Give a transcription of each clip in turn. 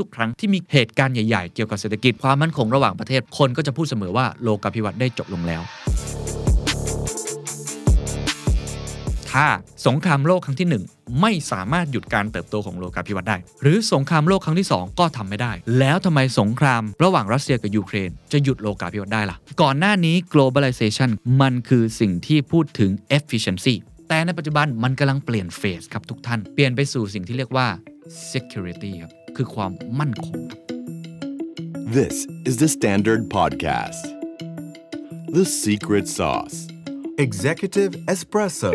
ทุกๆ ครั้งที่มีเหตุการณ์ใหญ่ๆ เกี่ยวกับเศรษฐกิจความมั่นคงระหว่างประเทศคนก็จะพูดเสมอว่าโลกาภิวัตน์ได้จบลงแล้ว ถ้าสงครามโลกครั้งที่ 1 ไม่สามารถหยุดการเติบโตของโลกาภิวัตน์ได้ หรือสงครามโลกครั้งที่ 2 ก็ทำไม่ได้ แล้วทำไมสงครามระหว่างรัสเซียกับยูเครน จะหยุดโลกาภิวัตน์ได้ล่ะ ก่อนหน้านี้ globalization มันคือสิ่งที่พูดถึง efficiency แต่ในปัจจุบันมันกำลังเปลี่ยนเฟสครับทุกท่าน เปลี่ยนไปสู่สิ่งที่เรียกว่า security ครับ คือความมั่นคงครับ This is the Standard Podcast. The Secret Sauce. Executive Espresso.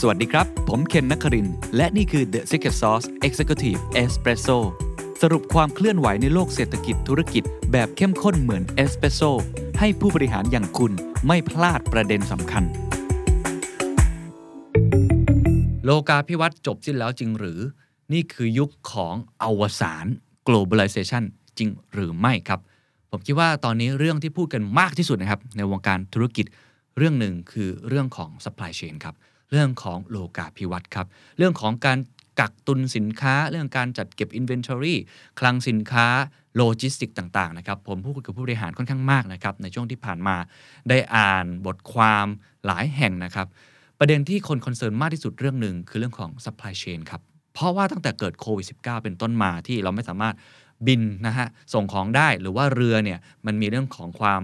สวัสดีครับ ผมเคนนักครินทร์และนี่คือ The Secret Sauce Executive Espresso สรุปความเคลื่อนไหวในโลกเศรษฐกิจธุรกิจ แบบเข้มข้นเหมือนเอสเปรสโซให้ผู้บริหารอย่างคุณไม่พลาดประเด็นสำคัญ โลกาภิวัตน์จบสิ้นแล้วจริงหรือ นี่คือยุคของอวสาน globalization จริงหรือไม่ครับ ผมคิดว่าตอนนี้เรื่องที่พูดกันมากที่สุดนะครับ ในวงการธุรกิจเรื่องหนึ่งคือเรื่องของ supply chain ครับ เรื่องของโลกาภิวัตน์ครับ เรื่องของการกักตุนสินค้า เรื่องการจัดเก็บ inventory คลังสินค้าโลจิสติกต่างๆนะครับ ผมพูดกับผู้บริหารค่อนข้างมากนะครับ ในช่วงที่ผ่านมาได้อ่านบทความหลายแห่งนะครับ ประเด็นที่คน concern มากที่สุดเรื่องหนึ่งคือเรื่องของ supply chain ครับ เพราะว่าตั้งแต่เกิดโควิด -19 เป็นต้นมาที่เราไม่สามารถบินนะฮะส่งของได้หรือว่าเรือเนี่ยมันมีเรื่องของความ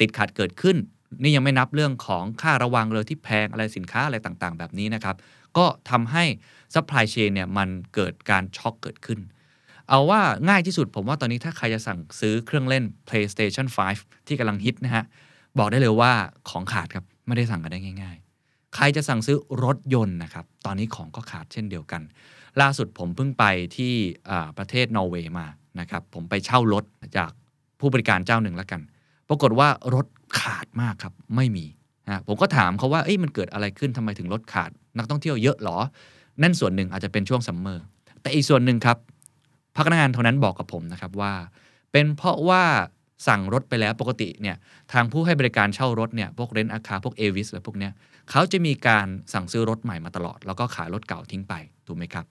ติดขัดเกิดขึ้น นี่ยังไม่นับเรื่องของค่าระวังเรือที่แพงอะไรสินค้าอะไรต่างๆ แบบนี้นะครับ ก็ทำให้ supply chain เนี่ยมันเกิดการช็อกเกิดขึ้น เอาว่าง่ายที่สุดผมว่าตอนนี้ถ้าใครจะสั่งซื้อเครื่องเล่น PlayStation 5 ที่กำลังฮิตนะฮะบอกได้เลยว่าของขาดครับไม่ได้สั่งกันได้ง่าย ๆ ใครจะสั่งซื้อรถยนต์นะครับตอนนี้ของก็ขาดเช่นเดียวกัน ล่าสุดผมเพิ่งไปที่ประเทศนอร์เวย์มานะครับผมไปเช่ารถจากผู้บริการเจ้าหนึ่งแล้วกัน ปรากฏว่ารถขาดมากครับไม่มีนะผมก็ถามเขาว่าเอ้ยมันเกิดอะไรขึ้นทำไมถึงรถขาด นักท่องเที่ยวเยอะหรอ นั่นส่วนหนึ่งอาจจะเป็นช่วงซัมเมอร์แต่อีกส่วนหนึ่งครับพนักงานเท่านั้นบอกกับผมนะครับว่า เป็นเพราะว่าสั่งรถไปแล้วปกติเนี่ยทางผู้ให้บริการเช่ารถเนี่ยพวก rent a car พวก Avis อะไรพวกเนี้ย เขาจะมีการสั่งซื้อรถใหม่มาตลอด แล้วก็ขายรถเก่าทิ้งไปถูกไหมครับ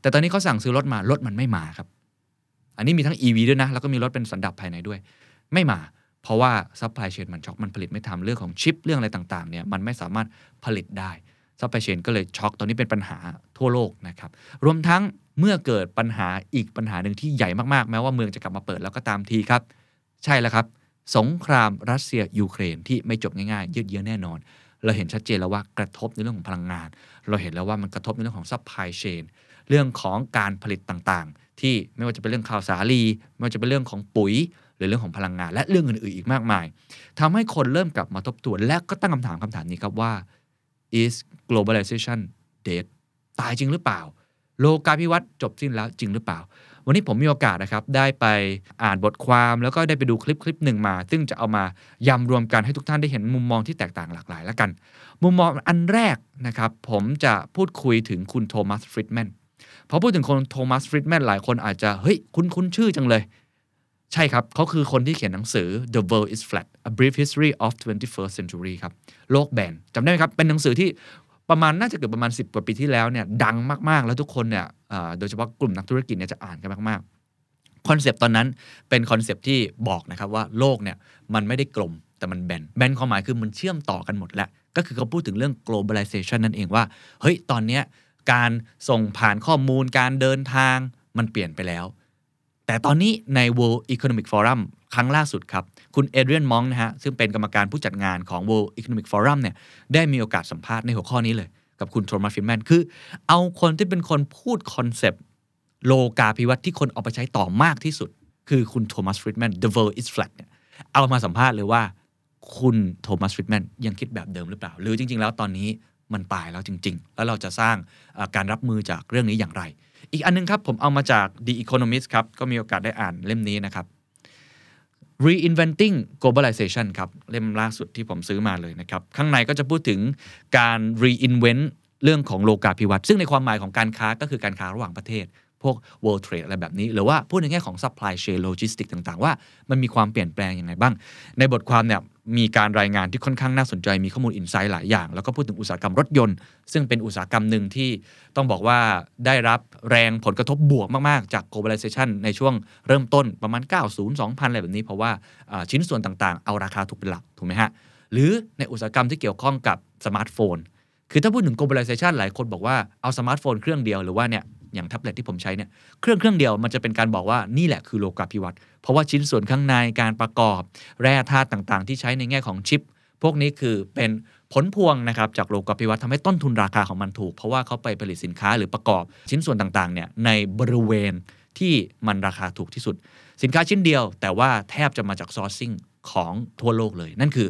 แต่ตอนนี้เขาสั่งซื้อรถมารถมันไม่มาครับ อันนี้มีทั้ง EV ด้วยนะ แล้วก็มีรถเป็นสันดาปภายในด้วย ไม่มา เพราะว่า supply chain มันช็อกมันผลิตไม่ทันเรื่องของชิปเรื่องอะไรต่างๆเนี่ยมันไม่สามารถผลิตได้ supply chain ก็เลยช็อกตอนนี้เป็นปัญหาทั่วโลกนะครับรวมทั้งเมื่อเกิดปัญหาอีกปัญหาหนึ่งที่ใหญ่มากๆ แม้ว่าเมืองจะกลับมาเปิดแล้วก็ตามทีครับ ใช่แล้วครับ สงครามรัสเซียยูเครนที่ไม่จบง่ายๆยืดเยื้อแน่นอน เราเห็นชัดเจนแล้วว่ากระทบในเรื่องของพลังงาน เราเห็นแล้วว่ามันกระทบในเรื่องของ supply chain เรื่องของการผลิตต่างๆ ที่ไม่ว่าจะเป็นเรื่องข้าวสาลี ไม่ว่าจะเป็นเรื่องของปุ๋ย หรือเรื่องของพลังงาน และเรื่องอื่นๆอีกมากมายทำให้คนเริ่มกลับมาทบทวน และก็ตั้งคำถามคำถามนี้ครับว่า is globalization dead ตายจริงหรือเปล่า โลกาภิวัตน์จบสิ้นแล้วจริงหรือเปล่า วันนี้ผมมีโอกาสนะครับได้ไปอ่านบทความแล้วก็ได้ไปดูคลิปคลิปหนึ่งมา ซึ่งจะเอามายำรวมกันให้ทุกท่านได้เห็นมุมมองที่แตกต่างหลากหลายแล้วกัน มุมมองอันแรกนะครับผมจะพูดคุยถึงคุณโทมัสฟริดแมนพอพูดถึงคนโทมัสฟริดแมนหลายคนอาจจะเฮ้ยคุ้นคุ้นชื่อจังเลย ใช่ครับเขาคือคนที่เขียนหนังสือ The World is Flat A Brief History of 21st Century ครับโลกแบนจำได้ไหมครับ เป็นหนังสือที่ประมาณน่าจะเกิดประมาณ 10 กว่าปีที่แล้วเนี่ยดังมากๆ แล้วทุกคนเนี่ย โดยเฉพาะกลุ่มนักธุรกิจเนี่ยจะอ่านกันมากๆคอนเซปต์ตอนนั้นเป็นคอนเซปต์ที่บอกนะครับว่าโลกเนี่ยมันไม่ได้กลมแต่มันแบนแบนความหมายคือมันเชื่อมต่อกันหมดแล้ว ก็คือเขาพูดถึงเรื่อง globalization นั่นเองว่าเฮ้ยตอนเนี้ยการส่งผ่านข้อมูลการเดินทางมันเปลี่ยนไปแล้ว แต่ตอนนี้ใน World Economic Forum ครั้งล่าสุดครับ คุณเอเดรียนมองก์นะฮะ ซึ่งเป็นกรรมการผู้จัดงานของ World Economic Forum เนี่ยได้มีโอกาสสัมภาษณ์ในหัวข้อนี้เลย กับคุณโทมัสฟรีดแมนคือ เอาคนที่เป็นคนพูดคอนเซปต์โลกาภิวัตน์ที่คนเอาไปใช้ต่อมากที่สุด คือคุณโทมัสฟรีดแมน The World is Flat เนี่ยเอามาสัมภาษณ์เลยว่า คุณโทมัสฟรีดแมนยังคิดแบบเดิมหรือเปล่า หรือจริง ๆ แล้วตอนนี้มันตายแล้วจริง ๆ แล้วเราจะสร้างการรับมือจากเรื่องนี้อย่างไร อีกอันนึงครับผมเอามาจาก The Economist ครับก็มีโอกาสได้อ่านเล่มนี้นะครับ Reinventing Globalization ครับ เล่มล่าสุดที่ผมซื้อมาเลยนะครับ ข้างในก็จะพูดถึงการ reinvent เรื่องของโลกาภิวัตน์ซึ่งในความหมายของการค้าก็คือการค้าระหว่างประเทศ พวก world trade อะไรแบบนี้ หรือว่าพูดในแง่ของ supply chain logistics ต่างๆ ว่ามันมีความเปลี่ยนแปลงยังไงบ้าง ในบทความเนี่ย มีการรายงานที่ค่อนข้างน่าสนใจมีข้อมูลอินไซต์หลายอย่าง แล้วก็พูดถึงอุตสาหกรรมรถยนต์ ซึ่งเป็นอุตสาหกรรมหนึ่งที่ต้องบอกว่าได้รับแรงผลกระทบบวกมาก ๆ จาก globalization ในช่วงเริ่มต้นประมาณ 90 2000 อะไรแบบนี้ เพราะว่าอ่าชิ้นส่วนต่างๆ เอาราคาถูกเป็นหลักถูกไหมฮะ หรือในอุตสาหกรรมที่เกี่ยวข้องกับสมาร์ทโฟน คือถ้าพูดถึง globalization หลายคนบอกว่าเอาสมาร์ทโฟนเครื่องเดียวหรือว่าเนี่ย อย่างแท็บเล็ตที่ผมใช้เนี่ยเครื่องเครื่องเดียวมันจะเป็นการบอกว่านี่แหละคือโลกาภิวัตน์เพราะว่าชิ้นส่วนข้างในการประกอบ แร่ธาตุต่างๆ ที่ใช้ในแง่ของชิป พวกนี้คือเป็นผลพวงนะครับจากโลกาภิวัตน์ทำให้ต้นทุนราคาของมันถูก เพราะว่าเขาไปผลิตสินค้าหรือประกอบชิ้นส่วนต่างๆเนี่ยในบริเวณที่มันราคาถูกที่สุด สินค้าชิ้นเดียว แต่ว่าแทบจะมาจากซอร์ซิ่งของทั่วโลกเลย นั่นคือ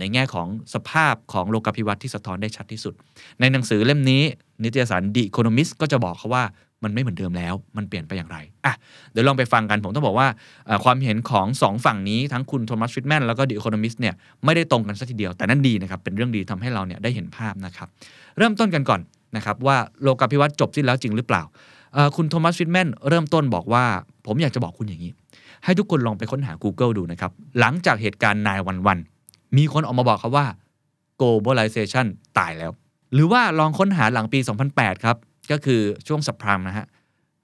ในแง่ของสภาพของโลกาภิวัตน์ที่สะท้อนได้ชัดที่สุด ในหนังสือเล่มนี้ นิตยสาร The Economist ก็จะบอกเขาว่ามันไม่เหมือนเดิมแล้ว มันเปลี่ยนไปอย่างไรอะเดี๋ยวลองไปฟังกัน ผมต้องบอกว่าความเห็นของสองฝั่งนี้ทั้งคุณโทมัสฟิตแมนแล้วก็ The Economist เนี่ยไม่ได้ตรงกันสักทีเดียว แต่นั่นดีนะครับ เป็นเรื่องดีทำให้เราเนี่ยได้เห็นภาพนะครับ เริ่มต้นกันก่อนนะครับว่าโลกาภิวัตน์จบสิ้นแล้วจริงหรือเปล่า คุณโทมัสฟิตแมนเริ่มต้นบอกว่า ผมอยากจะบอกคุณอย่างนี้ ให้ทุกคนลองไปค้นหา Google ดูนะครับ หลังจากเหตุการณ์นายวันวัน มีคนออกมาบอกครับว่า globalization ตายแล้ว หรือว่าลองค้นหาหลังปี 2008 ครับ ก็คือช่วงสัปพรามนะฮะ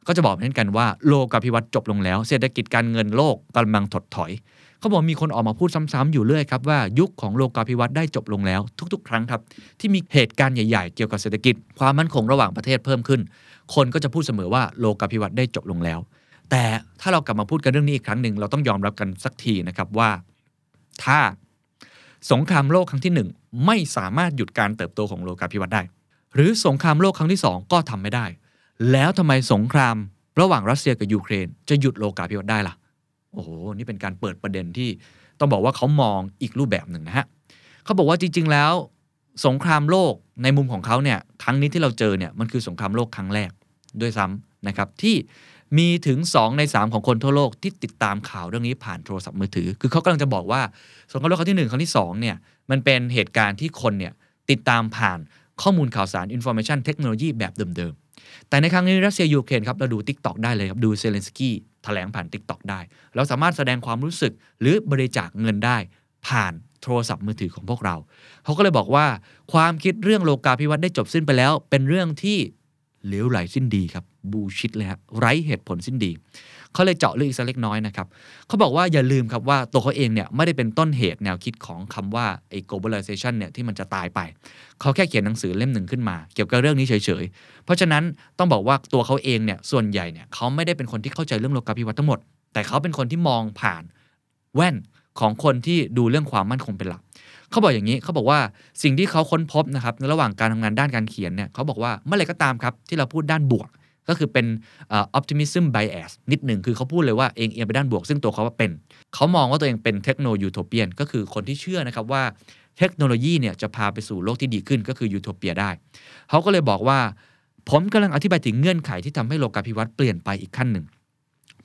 ก็จะบอกเช่นกันว่าโลกาภิวัตน์จบลงแล้ว เศรษฐกิจการเงินโลกกำลังถดถอย เขาบอกมีคนออกมาพูดซ้ำๆอยู่เรื่อยครับว่ายุคของโลกาภิวัตน์ได้จบลงแล้ว ทุก ๆ ครั้งครับที่มีเหตุการณ์ใหญ่ๆ เกี่ยวกับเศรษฐกิจ ความมั่นคงระหว่างประเทศเพิ่มขึ้น คนก็จะพูดเสมอว่าโลกาภิวัตน์ได้จบลงแล้ว แต่ถ้าเรากลับมาพูดกันเรื่องนี้อีกครั้งหนึ่งเราต้องยอมรับกันสักทีนะครับว่า ถ้า สงครามโลกครั้งที่หนึ่งไม่สามารถหยุดการเติบโตของโลกาภิวัตน์ได้ หรือสงครามโลกครั้งที่สองก็ทำไม่ได้ แล้วทำไมสงครามระหว่างรัสเซียกับยูเครน จะหยุดโลกาภิวัตน์ได้ล่ะ โอ้โห นี่เป็นการเปิดประเด็นที่ต้องบอกว่าเขามองอีกรูปแบบหนึ่งนะฮะเขาบอกว่าจริง ๆ แล้ว สงครามโลกในมุมของเขาเนี่ยครั้งนี้ที่เราเจอเนี่ยมันคือสงครามโลกครั้งแรกด้วยซ้ำนะครับที่ มีถึง 2 ใน 3 ของคนทั่วโลกที่ติดตามข่าวเรื่องนี้ผ่านโทรศัพท์มือถือ คือเขากำลังจะบอกว่าสงครามโลกครั้งที่ 1 ครั้งที่2เนี่ยมันเป็นเหตุการณ์ที่คนเนี่ยติดตามผ่านข้อมูลข่าวสาร information เทคโนโลยีแบบเดิมๆ แต่ในครั้งนี้รัสเซียยูเครนครับเราดู Tik t o อกได้เลยครับ ดูเซเลนสกี้แถลงผ่าน Tik t o อกได้ เราสามารถแสดงความรู้สึกหรือบริจาคเงินได้ผ่านโทรศัพท์มือถือของพวกเรา เขาก็เลยบอกว่า ความคิดเรื่องโลกาภิวัตน์ได้จบสิ้นไปแล้ว เป็นเรื่องที่เหลวไหลสิ้นดีครับ bullshit เลยฮะไร้เหตุผลสิ้นดีเขาเลยเจาะลึกอีกสักเล็กน้อยนะครับเขาบอกว่าอย่าลืมครับว่าตัวเขาเองเนี่ยไม่ได้เป็นต้นเหตุแนวคิดของคำว่าไอ้ globalization เนี่ยที่มันจะตายไป เขาแค่เขียนหนังสือเล่มหนึ่งขึ้นมา เกี่ยวกับเรื่องนี้เฉยๆ เพราะฉะนั้นต้องบอกว่าตัวเขาเองเนี่ยส่วนใหญ่เนี่ยเขาไม่ได้เป็นคนที่เข้าใจเรื่องโลกาภิวัตน์ทั้งหมด แต่เขาเป็นคนที่มองผ่านแว่นของคนที่ดูเรื่องความมั่นคงเป็นหลักเขาบอกอย่างนี้เขาบอกว่าสิ่งที่เขาค้นพบนะครับในระหว่างการทำงานด้านการเขียนเนี่ยเขาบอกว่าเมื่อไรก็ตามครับที่เราพูดด้านบวก ก็คือเป็นอ่อ optimism bias นิดหนึ่งคือเขาพูดเลยว่าเองเอียงไปด้านบวก ซึ่งตัวเขาว่าเป็น เขามองว่าตัวเองเป็นเทคโนยูโทเปียนก็คือคนที่เชื่อนะครับว่าเทคโนโลยีเนี่ยจะพาไปสู่โลกที่ดีขึ้นก็คือยูโทเปียได้ เขาก็เลยบอกว่า ผมกำลังอธิบายถึงเงื่อนไขที่ทำให้โลกาภิวัตน์เปลี่ยนไปอีกขั้นหนึ่ง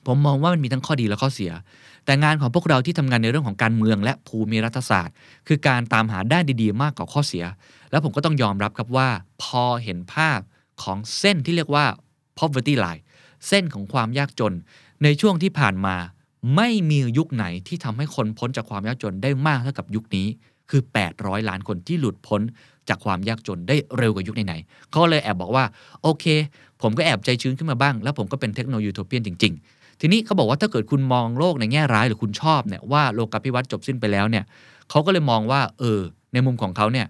ผมมองว่ามันมีทั้งข้อดีและข้อเสีย แต่งานของพวกเราที่ทำงานในเรื่องของการเมืองและภูมิรัฐศาสตร์ คือการตามหาด้านดีๆ มากกว่าข้อเสีย แล้วผมก็ต้องยอมรับครับว่า พอเห็นภาพของเส้นที่เรียกว่า poverty line เส้นของความยากจน ในช่วงที่ผ่านมาไม่มียุคไหนที่ทำให้คนพ้นจากความยากจนได้มากเท่ากับยุคนี้ คือ 800 ล้านคนที่หลุดพ้นจากความยากจนได้เร็วกว่ายุคไหนๆเขาเลยแอบบอกว่า โอเค ผมก็แอบใจชื้นขึ้นมาบ้าง แล้วผมก็เป็นเทคโนโลยียูโทเปียนจริง ๆ ทีนี้เขาบอกว่าถ้าเกิดคุณมองโลกในแง่ร้ายหรือคุณชอบเนี่ยว่าโลกาภิวัตน์จบสิ้นไปแล้วเนี่ยเขาก็เลยมองว่า เออ ในมุมของเขาเนี่ย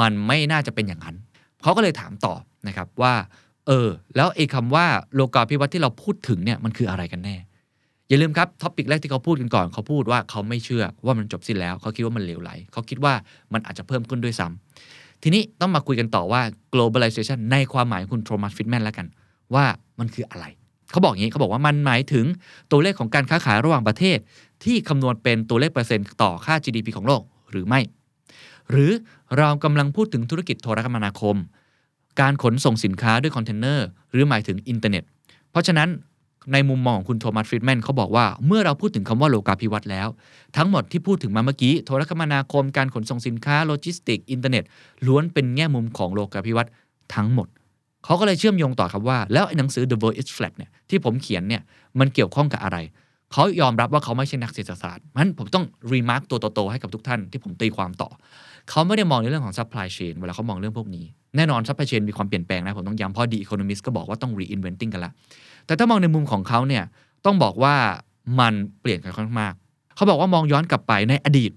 มันไม่น่าจะเป็นอย่างนั้นเขาก็เลยถามต่อนะครับว่า เออ แล้วไอ้คำว่าโลกาภิวัตน์ที่เราพูดถึงเนี่ยมันคืออะไรกันแน่ อย่าลืมครับ topic แรกที่เขาพูดกันก่อน เขาพูดว่าเขาไม่เชื่อว่ามันจบสิ้นแล้ว เขาคิดว่ามันเหลวไหล เขาคิดว่ามันอาจจะเพิ่มขึ้นด้วยซ้ำทีนี้ต้องมาคุยกันต่อว่า globalization ในความหมายของคุณโทมัสฟรีดแมนแล้วกัน ว่ามันคืออะไร เขาบอกอย่างนี้เขาบอกว่ามันหมายถึงตัวเลขของการค้าขายระหว่างประเทศ ที่คำนวณเป็นตัวเลขเปอร์เซ็นต์ต่อค่า GDP ของโลกหรือไม่ หรือเรากำลังพูดถึงธุรกิจโทรคมนาคม การขนส่งสินค้าด้วยคอนเทนเนอร์หรือหมายถึงอินเทอร์เน็ต เพราะฉะนั้นในมุมมองของคุณโทมัสฟรีดแมนเขาบอกว่าเมื่อเราพูดถึงคำว่าโลกาภิวัตน์แล้ว ทั้งหมดที่พูดถึงมาเมื่อกี้โทรคมนาคมการขนส่งสินค้าโลจิสติก อินเทอร์เน็ต ล้วนเป็นแง่มุมของโลกาภิวัตน์ทั้งหมด เขาก็เลยเชื่อมโยงต่อครับว่า แล้วหนังสือ The World is Flat เนี่ยที่ผมเขียนเนี่ยมันเกี่ยวข้องกับอะไร เขายอมรับว่าเขาไม่ใช่นักเศรษฐศาสตร์มันผมต้องรีมาร์กตัวโตๆให้กับทุกท่านที่ผมตีความต่อ เขาไม่ได้มองในเรื่องของ supply chain เวลาเขามองเรื่องพวกนี้ แน่นอน supply chain มีความเปลี่ยนแปลงนะ ผมต้องย้ำเพราะ The Economist ก็บอกว่าต้อง reinventing กันละ แต่ถ้ามองในมุมของเขาเนี่ยต้องบอกว่ามันเปลี่ยนกันค่อนข้างมาก เขาบอกว่ามองย้อนกลับไปในอดีต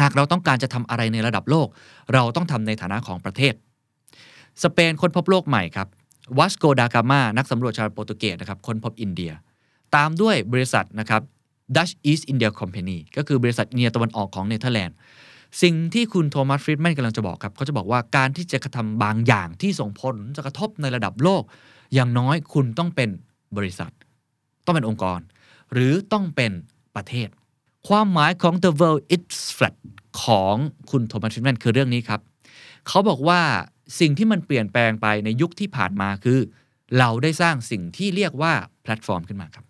หากเราต้องการจะทำอะไรในระดับโลก เราต้องทำในฐานะของประเทศ สเปนค้นพบโลกใหม่ครับวัสโกดากามานักสำรวจชาวโปรตุเกสนะครับค้นพบอินเดีย ตามด้วยบริษัทนะครับ Dutch East India Company ก็คือบริษัทอินเดียตะวันออกของเนเธอร์แลนด์ สิ่งที่คุณโทมัสฟรีดแมนกำลังจะบอกครับเขาจะบอกว่าการที่จะกระทำบางอย่างที่ส่งผลจะกระทบในระดับโลก อย่างน้อยคุณต้องเป็นบริษัท ต้องเป็นองค์กร หรือต้องเป็นประเทศ ความหมายของ the world is flat ของคุณโทมัสฟรีดแมนคือเรื่องนี้ครับ เขาบอกว่าสิ่งที่มันเปลี่ยนแปลงไปในยุคที่ผ่านมาคือ เราได้สร้างสิ่งที่เรียกว่าแพลตฟอร์มขึ้นมาครับ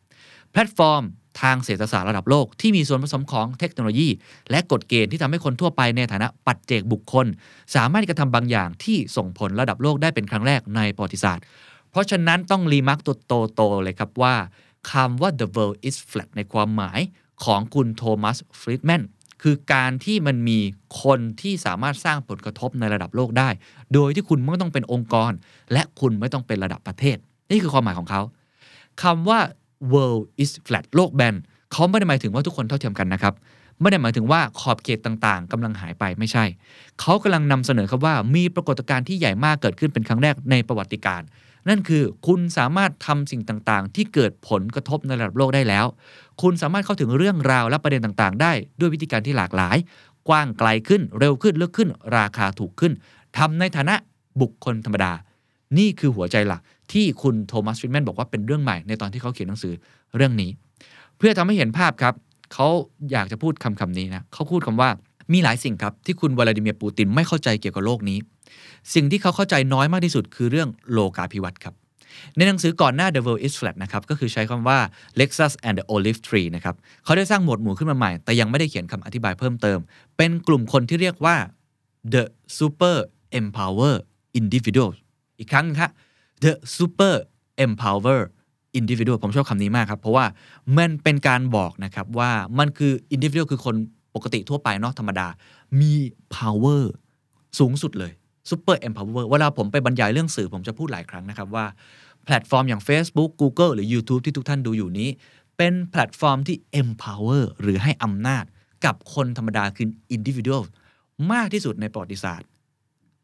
แพลตฟอร์ม ทางเศรษฐศาสตร์ระดับโลก ที่มีส่วนผสมของเทคโนโลยี และกฎเกณฑ์ที่ทำให้คนทั่วไปในฐานะปัจเจกบุคคล สามารถกระทำบางอย่างที่ส่งผลระดับโลกได้เป็นครั้งแรกในประวัติศาสตร์ เพราะฉะนั้นต้อง remark ตัวโตๆเลยครับว่าคำว่า the world is flat ในความหมายของคุณโทมัสฟรีดแมนคือการที่มันมีคนที่สามารถสร้างผลกระทบในระดับโลกได้ โดยที่คุณไม่ต้องเป็นองค์กร และคุณไม่ต้องเป็นระดับประเทศ นี่คือความหมายของเขาคำว่า world is flat โลกแบนเขาไม่ได้หมายถึงว่าทุกคนเท่าเทียมกันนะครับไม่ได้หมายถึงว่าขอบเขตต่างๆกำลังหายไปไม่ใช่ เขากำลังนำเสนอครับว่ามีปรากฏการณ์ที่ใหญ่มากเกิดขึ้นเป็นครั้งแรกในประวัติการ นั่นคือคุณสามารถทำสิ่งต่างๆ ที่เกิดผลกระทบในระดับโลกได้แล้ว คุณสามารถเข้าถึงเรื่องราวและประเด็นต่างๆ ได้ด้วยวิธีการที่หลากหลาย กว้างไกลขึ้นเร็วขึ้นลึกขึ้น ราคาถูกขึ้นทำในฐานะบุคคลธรรมดา นี่คือหัวใจหลัก ที่คุณโทมัสฟินแมนบอกว่าเป็นเรื่องใหม่ในตอนที่เขาเขียนหนังสือเรื่องนี้ เพื่อทำให้เห็นภาพครับเขาอยากจะพูดคำคำนี้นะเขาพูดคำว่ามีหลายสิ่งครับที่คุณวลาดิเมียร์ปูตินไม่เข้าใจเกี่ยวกับโลกนี้ สิ่งที่เขาเข้าใจน้อยมากที่สุดคือเรื่องโลกาภิวัตน์ครับในหนังสือก่อนหน้า The World is Flat นะครับ ก็คือใช้คำว่า Lexus and the Olive Tree นะครับ เขาได้สร้างหมวดหมู่ขึ้นมาใหม่ แต่ยังไม่ได้เขียนคำอธิบายเพิ่มเติม เป็นกลุ่มคนที่เรียกว่า the super empower individual อีกครั้งครับ the super empower individual ผมชอบคำนี้มากครับ เพราะว่ามันเป็นการบอกนะครับว่ามันคือ individual คือคนปกติทั่วไปเนาะธรรมดา มี power สูงสุดเลย super empower เวลาผมไปบรรยายเรื่องสื่อผมจะพูดหลายครั้งนะครับว่า แพลตฟอร์มอย่าง Facebook Google หรือ YouTube ที่ทุกท่านดูอยู่นี้ เป็นแพลตฟอร์มที่ empower หรือให้อำนาจกับคนธรรมดาคือ individual มากที่สุดในประวัติศาสตร์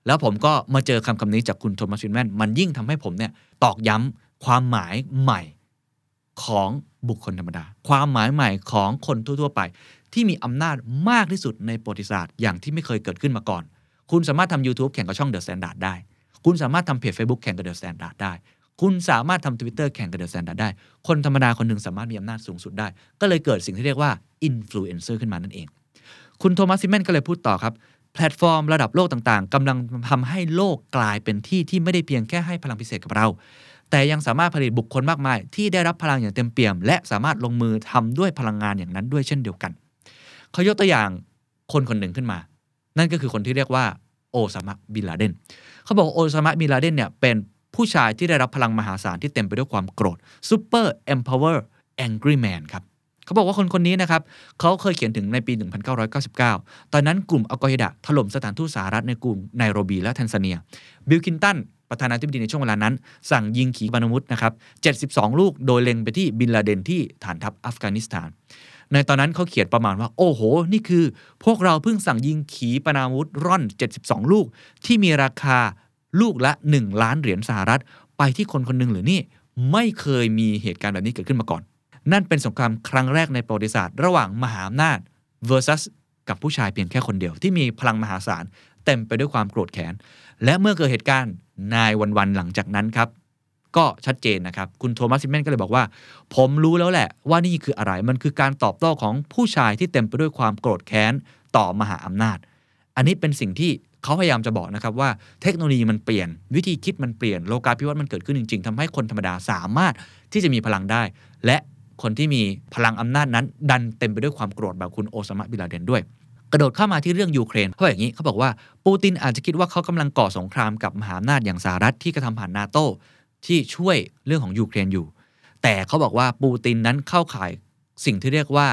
แล้วผมก็มาเจอคำคำนี้จากคุณโทมัสฟรีดแมนมันยิ่งทำให้ผมเนี่ยตอกย้ำความหมายใหม่ของบุคคลธรรมดา ความหมายใหม่ของคนทั่ว ๆ ไป ที่มีอำนาจมากที่สุดในประวัติศาสตร์อย่างที่ไม่เคยเกิดขึ้นมาก่อน คุณสามารถทำ YouTube แข่งกับช่อง The Standard ได้ คุณสามารถทำเพจ Facebook แข่งกับ The Standard ได้ คุณสามารถทำ Twitter แข่งกับ The Standard ได้ คนธรรมดาคนหนึ่งสามารถมีอำนาจสูงสุดได้ ก็เลยเกิดสิ่งที่เรียกว่า Influencer ขึ้นมานั่นเอง คุณโทมัสซิเมนก็เลยพูดต่อครับ แพลตฟอร์มระดับโลกต่างๆกำลังทำให้โลกกลายเป็นที่ที่ไม่ได้เพียงแค่ให้พลังพิเศษกับเรา แต่ยังสามารถผลิตบุคคลมากมาย ที่ได้รับพลังอย่างเต็มเปี่ยม และสามารถลงมือทำด้วยพลังงานอย่างนั้นด้วยเช่นเดียวกันเขายกตัวอย่างคนคนหนึ่งขึ้นมา นั่นก็คือคนที่เรียกว่าโอซามะบินลาเดนเขาบอกว่าโอซามะบินลาเดนเนี่ยเป็นผู้ชายที่ได้รับพลังมหาศาลที่เต็มไปด้วยความโกรธ Super Empower Angry Man ครับ เขาบอกว่าคนคนนี้นะครับเขาเคยเขียนถึงในปี 1999 ตอนนั้นกลุ่มอัลกอฮิดะถล่มสถานทูตสหรัฐในกรุงไนโรบีและแทนซาเนีย บิลคินตันประธานาธิบดีในช่วงเวลานั้น สั่งยิงขีปนาวุธนะครับ 72 ลูกโดยเล็งไปที่บินลาเดนที่ฐานทัพอัฟกานิสถาน ในตอนนั้นเขาเขียนประมาณว่า โอ้โห นี่คือ พวกเราเพิ่งสั่งยิงขีปนาวุธร่อน 72 ลูก ที่มีราคาลูกละ 1 ล้านเหรียญสหรัฐ ไปที่คนคนหนึ่งหรือนี่ ไม่เคยมีเหตุการณ์แบบนี้เกิดขึ้นมาก่อน นั่นเป็นสงครามครั้งแรกในประวัติศาสตร์ ระหว่างมหาอำนาจ versus กับผู้ชายเพียงแค่คนเดียว ที่มีพลังมหาศาล เต็มไปด้วยความโกรธแค้น และเมื่อเกิดเหตุการณ์นายวันๆหลังจากนั้นครับ ก็ชัดเจนนะครับ คุณโทมัสซิเมนก็เลยบอกว่า ผมรู้แล้วแหละว่านี่คืออะไรมันคือการตอบโต้ของผู้ชายที่เต็มไปด้วยความโกรธแค้นต่อมหาอำนาจ อันนี้เป็นสิ่งที่เขาพยายามจะบอกนะครับว่าเทคโนโลยีมันเปลี่ยน วิธีคิดมันเปลี่ยนโลกาภิวัตน์มันเกิดขึ้นจริง ๆทำให้คนธรรมดาสามารถที่จะมีพลังได้ และ คนที่มีพลังอำนาจนั้น ดันเต็มไปด้วยความโกรธแบบคุณโอซามะบินลาเดนด้วย กระโดดเข้ามาที่เรื่องยูเครนเขาบอกอย่างนี้เขาบอกว่าปูตินอาจจะคิดว่าเขากำลังก่อสงครามกับมหาอำนาจอย่างสหรัฐที่กระทำผ่านนาโตที่ช่วยเรื่องของยูเครนอยู่ แต่เขาบอกว่าปูตินนั้นเข้าข่ายสิ่งที่เรียกว่า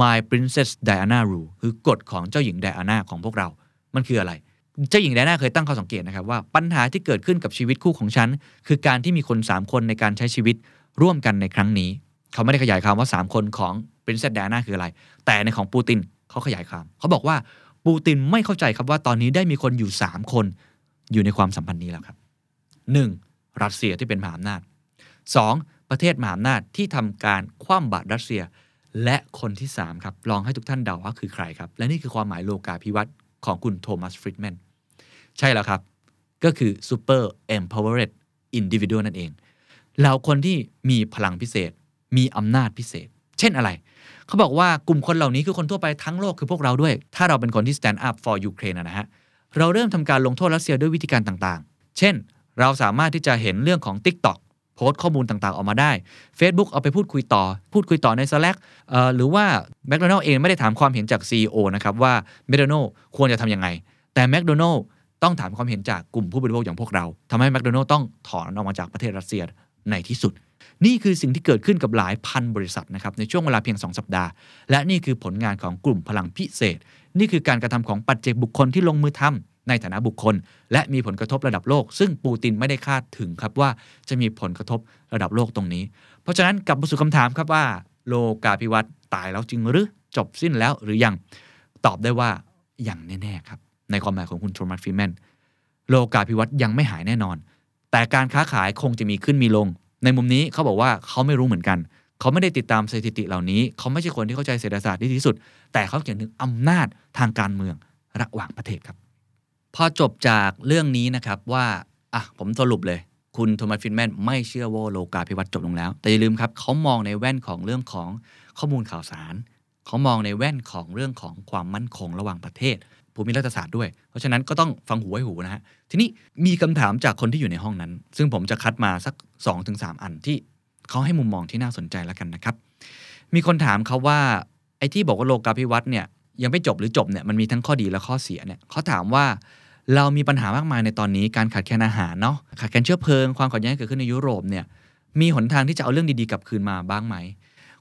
my princess Diana rule คือกฎของเจ้าหญิงไดอาน่าของพวกเรา มันคืออะไร เจ้าหญิงไดอาน่าเคยตั้งข้อสังเกตนะครับว่าปัญหาที่เกิดขึ้นกับชีวิตคู่ของฉัน คือการที่มีคน 3 คนในการใช้ชีวิตร่วมกันในครั้งนี้ เขาไม่ได้ขยายความว่า 3 คนของ princess Diana คืออะไร แต่ในของปูตินเขาขยายความเขาบอกว่าปูตินไม่เข้าใจครับว่าตอนนี้ได้มีคนอยู่ 3 คนอยู่ในความสัมพันธ์นี้แล้วครับ 1. รัสเซียที่เป็นมหาอำนาจ 2. ประเทศมหาอำนาจที่ทำการคว่ำบาตรรัสเซีย และคนที่ 3 ครับ ลองให้ทุกท่านเดาว่าคือใครครับ และนี่คือความหมายโลกาภิวัตน์ของคุณโทมัสฟริดแมนใช่แล้วครับ ก็คือ super empowered individual นั่นเองเราคนที่มีพลังพิเศษ มีอำนาจพิเศษ เช่นอะไร เขาบอกว่ากลุ่มคนเหล่านี้คือคนทั่วไปทั้งโลกคือพวกเราด้วย ถ้าเราเป็นคนที่ stand up for Ukraine นะฮะ เราเริ่มทำการลงโทษรัสเซียด้วยวิธีการต่างๆ เช่น เราสามารถที่จะเห็นเรื่องของ TikTok โพสต์ข้อมูลต่างๆ ออกมาได้ Facebook เอาไปพูดคุยต่อ พูดคุยต่อใน Slack เอ่อหรือว่า McDonald เองไม่ได้ถามความเห็นจาก CEO นะครับว่า McDonald ควรจะทำยังไง แต่ McDonald ต้องถามความเห็นจากกลุ่มผู้บริโภคอย่างพวกเราทำให้ McDonald ต้องถอนออกมาจากประเทศรัสเซียในที่สุด นี่คือสิ่งที่เกิดขึ้นกับหลายพันบริษัทนะครับในช่วงเวลาเพียง 2 สัปดาห์ และนี่คือผลงานของกลุ่มพลังพิเศษ นี่คือการกระทำของปัจเจกบุคคลที่ลงมือทำในฐานะบุคคล และมีผลกระทบระดับโลก ซึ่งปูตินไม่ได้คาดถึงครับว่าจะมีผลกระทบระดับโลกตรงนี้ เพราะฉะนั้นกลับมาสู่คำถามครับว่า โลกาภิวัตน์ตายแล้วจริงหรือจบสิ้นแล้วหรือยังตอบได้ว่าอย่างแน่ๆครับในความหมายของคุณโทมัสฟรีแมนโลกาภิวัตน์ยังไม่หายแน่นอน แต่การค้าขายคงจะมีขึ้นมีลง ในมุมนี้เขาบอกว่าเขาไม่รู้เหมือนกัน เขาไม่ได้ติดตามสถิติเหล่านี้ เขาไม่ใช่คนที่เข้าใจเศรษฐศาสตร์ที่ดีที่สุด แต่เขาเขียนถึงอำนาจทางการเมืองระหว่างประเทศครับ พอจบจากเรื่องนี้นะครับว่าอะผมสรุปเลย คุณโทมัสฟินแมนไม่เชื่อว่าโลกาภิวัตน์จบลงแล้ว แต่อย่าลืมครับเขามองในแว่นของเรื่องของข้อมูลข่าวสาร เขามองในแว่นของเรื่องของความมั่นคงระหว่างประเทศ ภูมิรัฐศาสตร์ด้วย เพราะฉะนั้นก็ต้องฟังหูไว้หูนะฮะ ทีนี้มีคำถามจากคนที่อยู่ในห้องนั้น ซึ่งผมจะคัดมาสัก 2-3 อันที่เขาให้มุมมองที่น่าสนใจแล้วกันนะครับ มีคนถามเขาว่าไอ้ที่บอกว่าโลกาภิวัตน์เนี่ยยังไม่จบหรือจบเนี่ยมันมีทั้งข้อดีและข้อเสียเนี่ยเขาถามว่าเรามีปัญหามากมายในตอนนี้การขาดแคลนอาหารเนาะขาดแคลนเชื้อเพลิงความขัดแย้งเกิดขึ้นในยุโรปเนี่ยมีหนทางที่จะเอาเรื่องดีๆกลับคืนมาบ้างไหม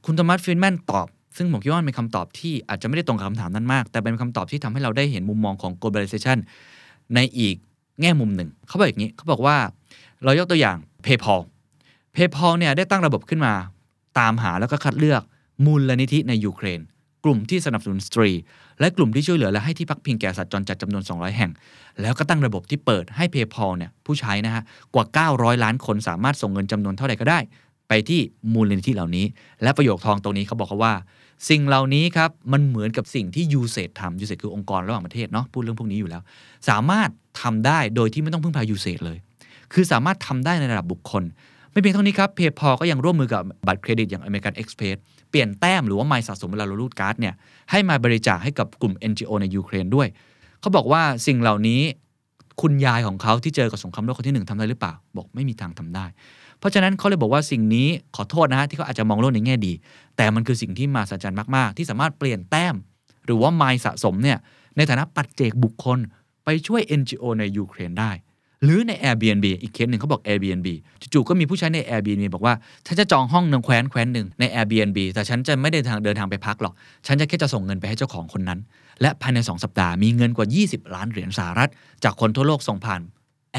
คุณโทมัสฟินแมนตอบ ซึ่งผมคิดว่ามันเป็นคำตอบที่อาจจะไม่ได้ตรงกับคำถามนั้นมาก แต่เป็นคำตอบที่ทำให้เราได้เห็นมุมมองของ globalization ในอีกแง่มุมหนึ่ง เขาบอกอย่างนี้เขาบอกว่าเรายกตัวอย่าง PayPal PayPal เนี่ยได้ตั้งระบบขึ้นมา ตามหาแล้วก็คัดเลือกมูลนิธิในยูเครน กลุ่มที่สนับสนุนสตรี และกลุ่มที่ช่วยเหลือและให้ที่พักพิงแก่สัตว์จรจัดจำนวน 200 แห่ง แล้วก็ตั้งระบบที่เปิดให้ PayPal เนี่ยผู้ใช้นะฮะกว่า 900 ล้านคนสามารถส่งเงินจำนวนเท่าไหร่ก็ได้ ไปที่มูลนิธิเหล่านี้ และประโยคทองตรงนี้เขาบอกเขาว่า สิ่งเหล่านี้ครับมันเหมือนกับสิ่งที่ยูเซททำยูเซทคือองค์กรระหว่างประเทศเนาะพูดเรื่องพวกนี้อยู่แล้ว สามารถทำได้โดยที่ไม่ต้องพึ่งพายูเซทเลย คือสามารถทำได้ในระดับบุคคล ไม่เพียงเท่านี้ครับ PayPal ก็ยังร่วมมือกับบัตรเครดิตอย่าง American Express เปลี่ยนแต้มหรือว่าไมล์สะสมเวลาเรารูดการ์ดเนี่ยให้มาบริจาคให้กับกลุ่ม NGO ในยูเครนด้วยเขาบอกว่าสิ่งเหล่านี้คุณยายของเขาที่เจอกับสงครามโลกครั้งที่หนึ่งทำได้หรือเปล่า บอกไม่มีทางทำได้ เพราะฉะนั้นเขาเลยบอกว่าสิ่งนี้ขอโทษนะฮะที่เขาอาจจะมองโลกในแง่ดี แต่มันคือสิ่งที่มหัศจรรย์มาก ๆ ที่สามารถเปลี่ยนแต้ม หรือว่าไมล์สะสมเนี่ยในฐานะปัจเจกบุคคล ไปช่วย NGO ในยูเครนได้ หรือใน Airbnb อีกเคสหนึ่งเขาบอก Airbnb จู่ๆก็มีผู้ใช้ใน Airbnb บอกว่าฉันจะจองห้องหนึ่งแคว้นแคว้นหนึ่งใน Airbnb แต่ฉันจะไม่ได้ทางเดินทางไปพักหรอก ฉันจะแค่จะส่งเงินไปให้เจ้าของคนนั้น และภายใน 2 สัปดาห์มีเงินกว่า 20 ล้านเหรียญสหรัฐ จากคนทั่วโลกส่งผ่าน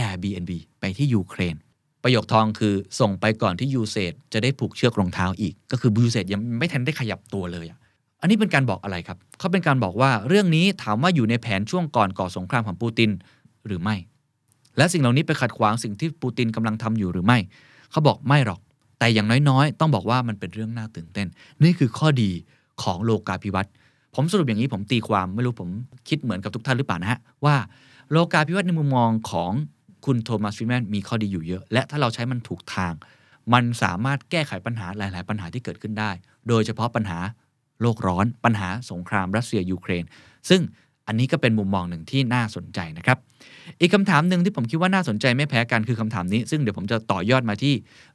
Airbnb ไปที่ยูเครน ประโยคทองคือส่งไปก่อนที่ยูเซตจะได้ผูกเชือกรองเท้าอีก ก็คือยูเซตยังไม่ทันได้ขยับตัวเลยอะอันนี้เป็นการบอกอะไรครับเขาเป็นการบอกว่าเรื่องนี้ถามว่าอยู่ในแผนช่วงก่อนก่อสงครามของปูตินหรือไม่ และสิ่งเหล่านี้ไปขัดขวางสิ่งที่ปูตินกำลังทำอยู่หรือไม่เขาบอกไม่หรอก แต่อย่างน้อยๆ ต้องบอกว่ามันเป็นเรื่องน่าตื่นเต้น นี่คือข้อดีของโลกาภิวัตน์ผมสรุปอย่างนี้ผมตีความไม่รู้ผมคิดเหมือนกับทุกท่านหรือเปล่านะฮะว่าโลกาภิวัตน์ในมุมมองของ คุณโทมัสฟิแมนมีข้อดีอยู่เยอะ และถ้าเราใช้มันถูกทาง มันสามารถแก้ไขปัญหาหลาย ๆ ปัญหาที่เกิดขึ้นได้ โดยเฉพาะปัญหาโลกร้อน ปัญหาสงครามรัสเซียยูเครน ซึ่งอันนี้ก็เป็นมุมมองหนึ่งที่น่าสนใจนะครับ อีกคำถามหนึ่งที่ผมคิดว่าน่าสนใจไม่แพ้กันคือคำถามนี้ ซึ่งเดี๋ยวผมจะต่อยอดมาที่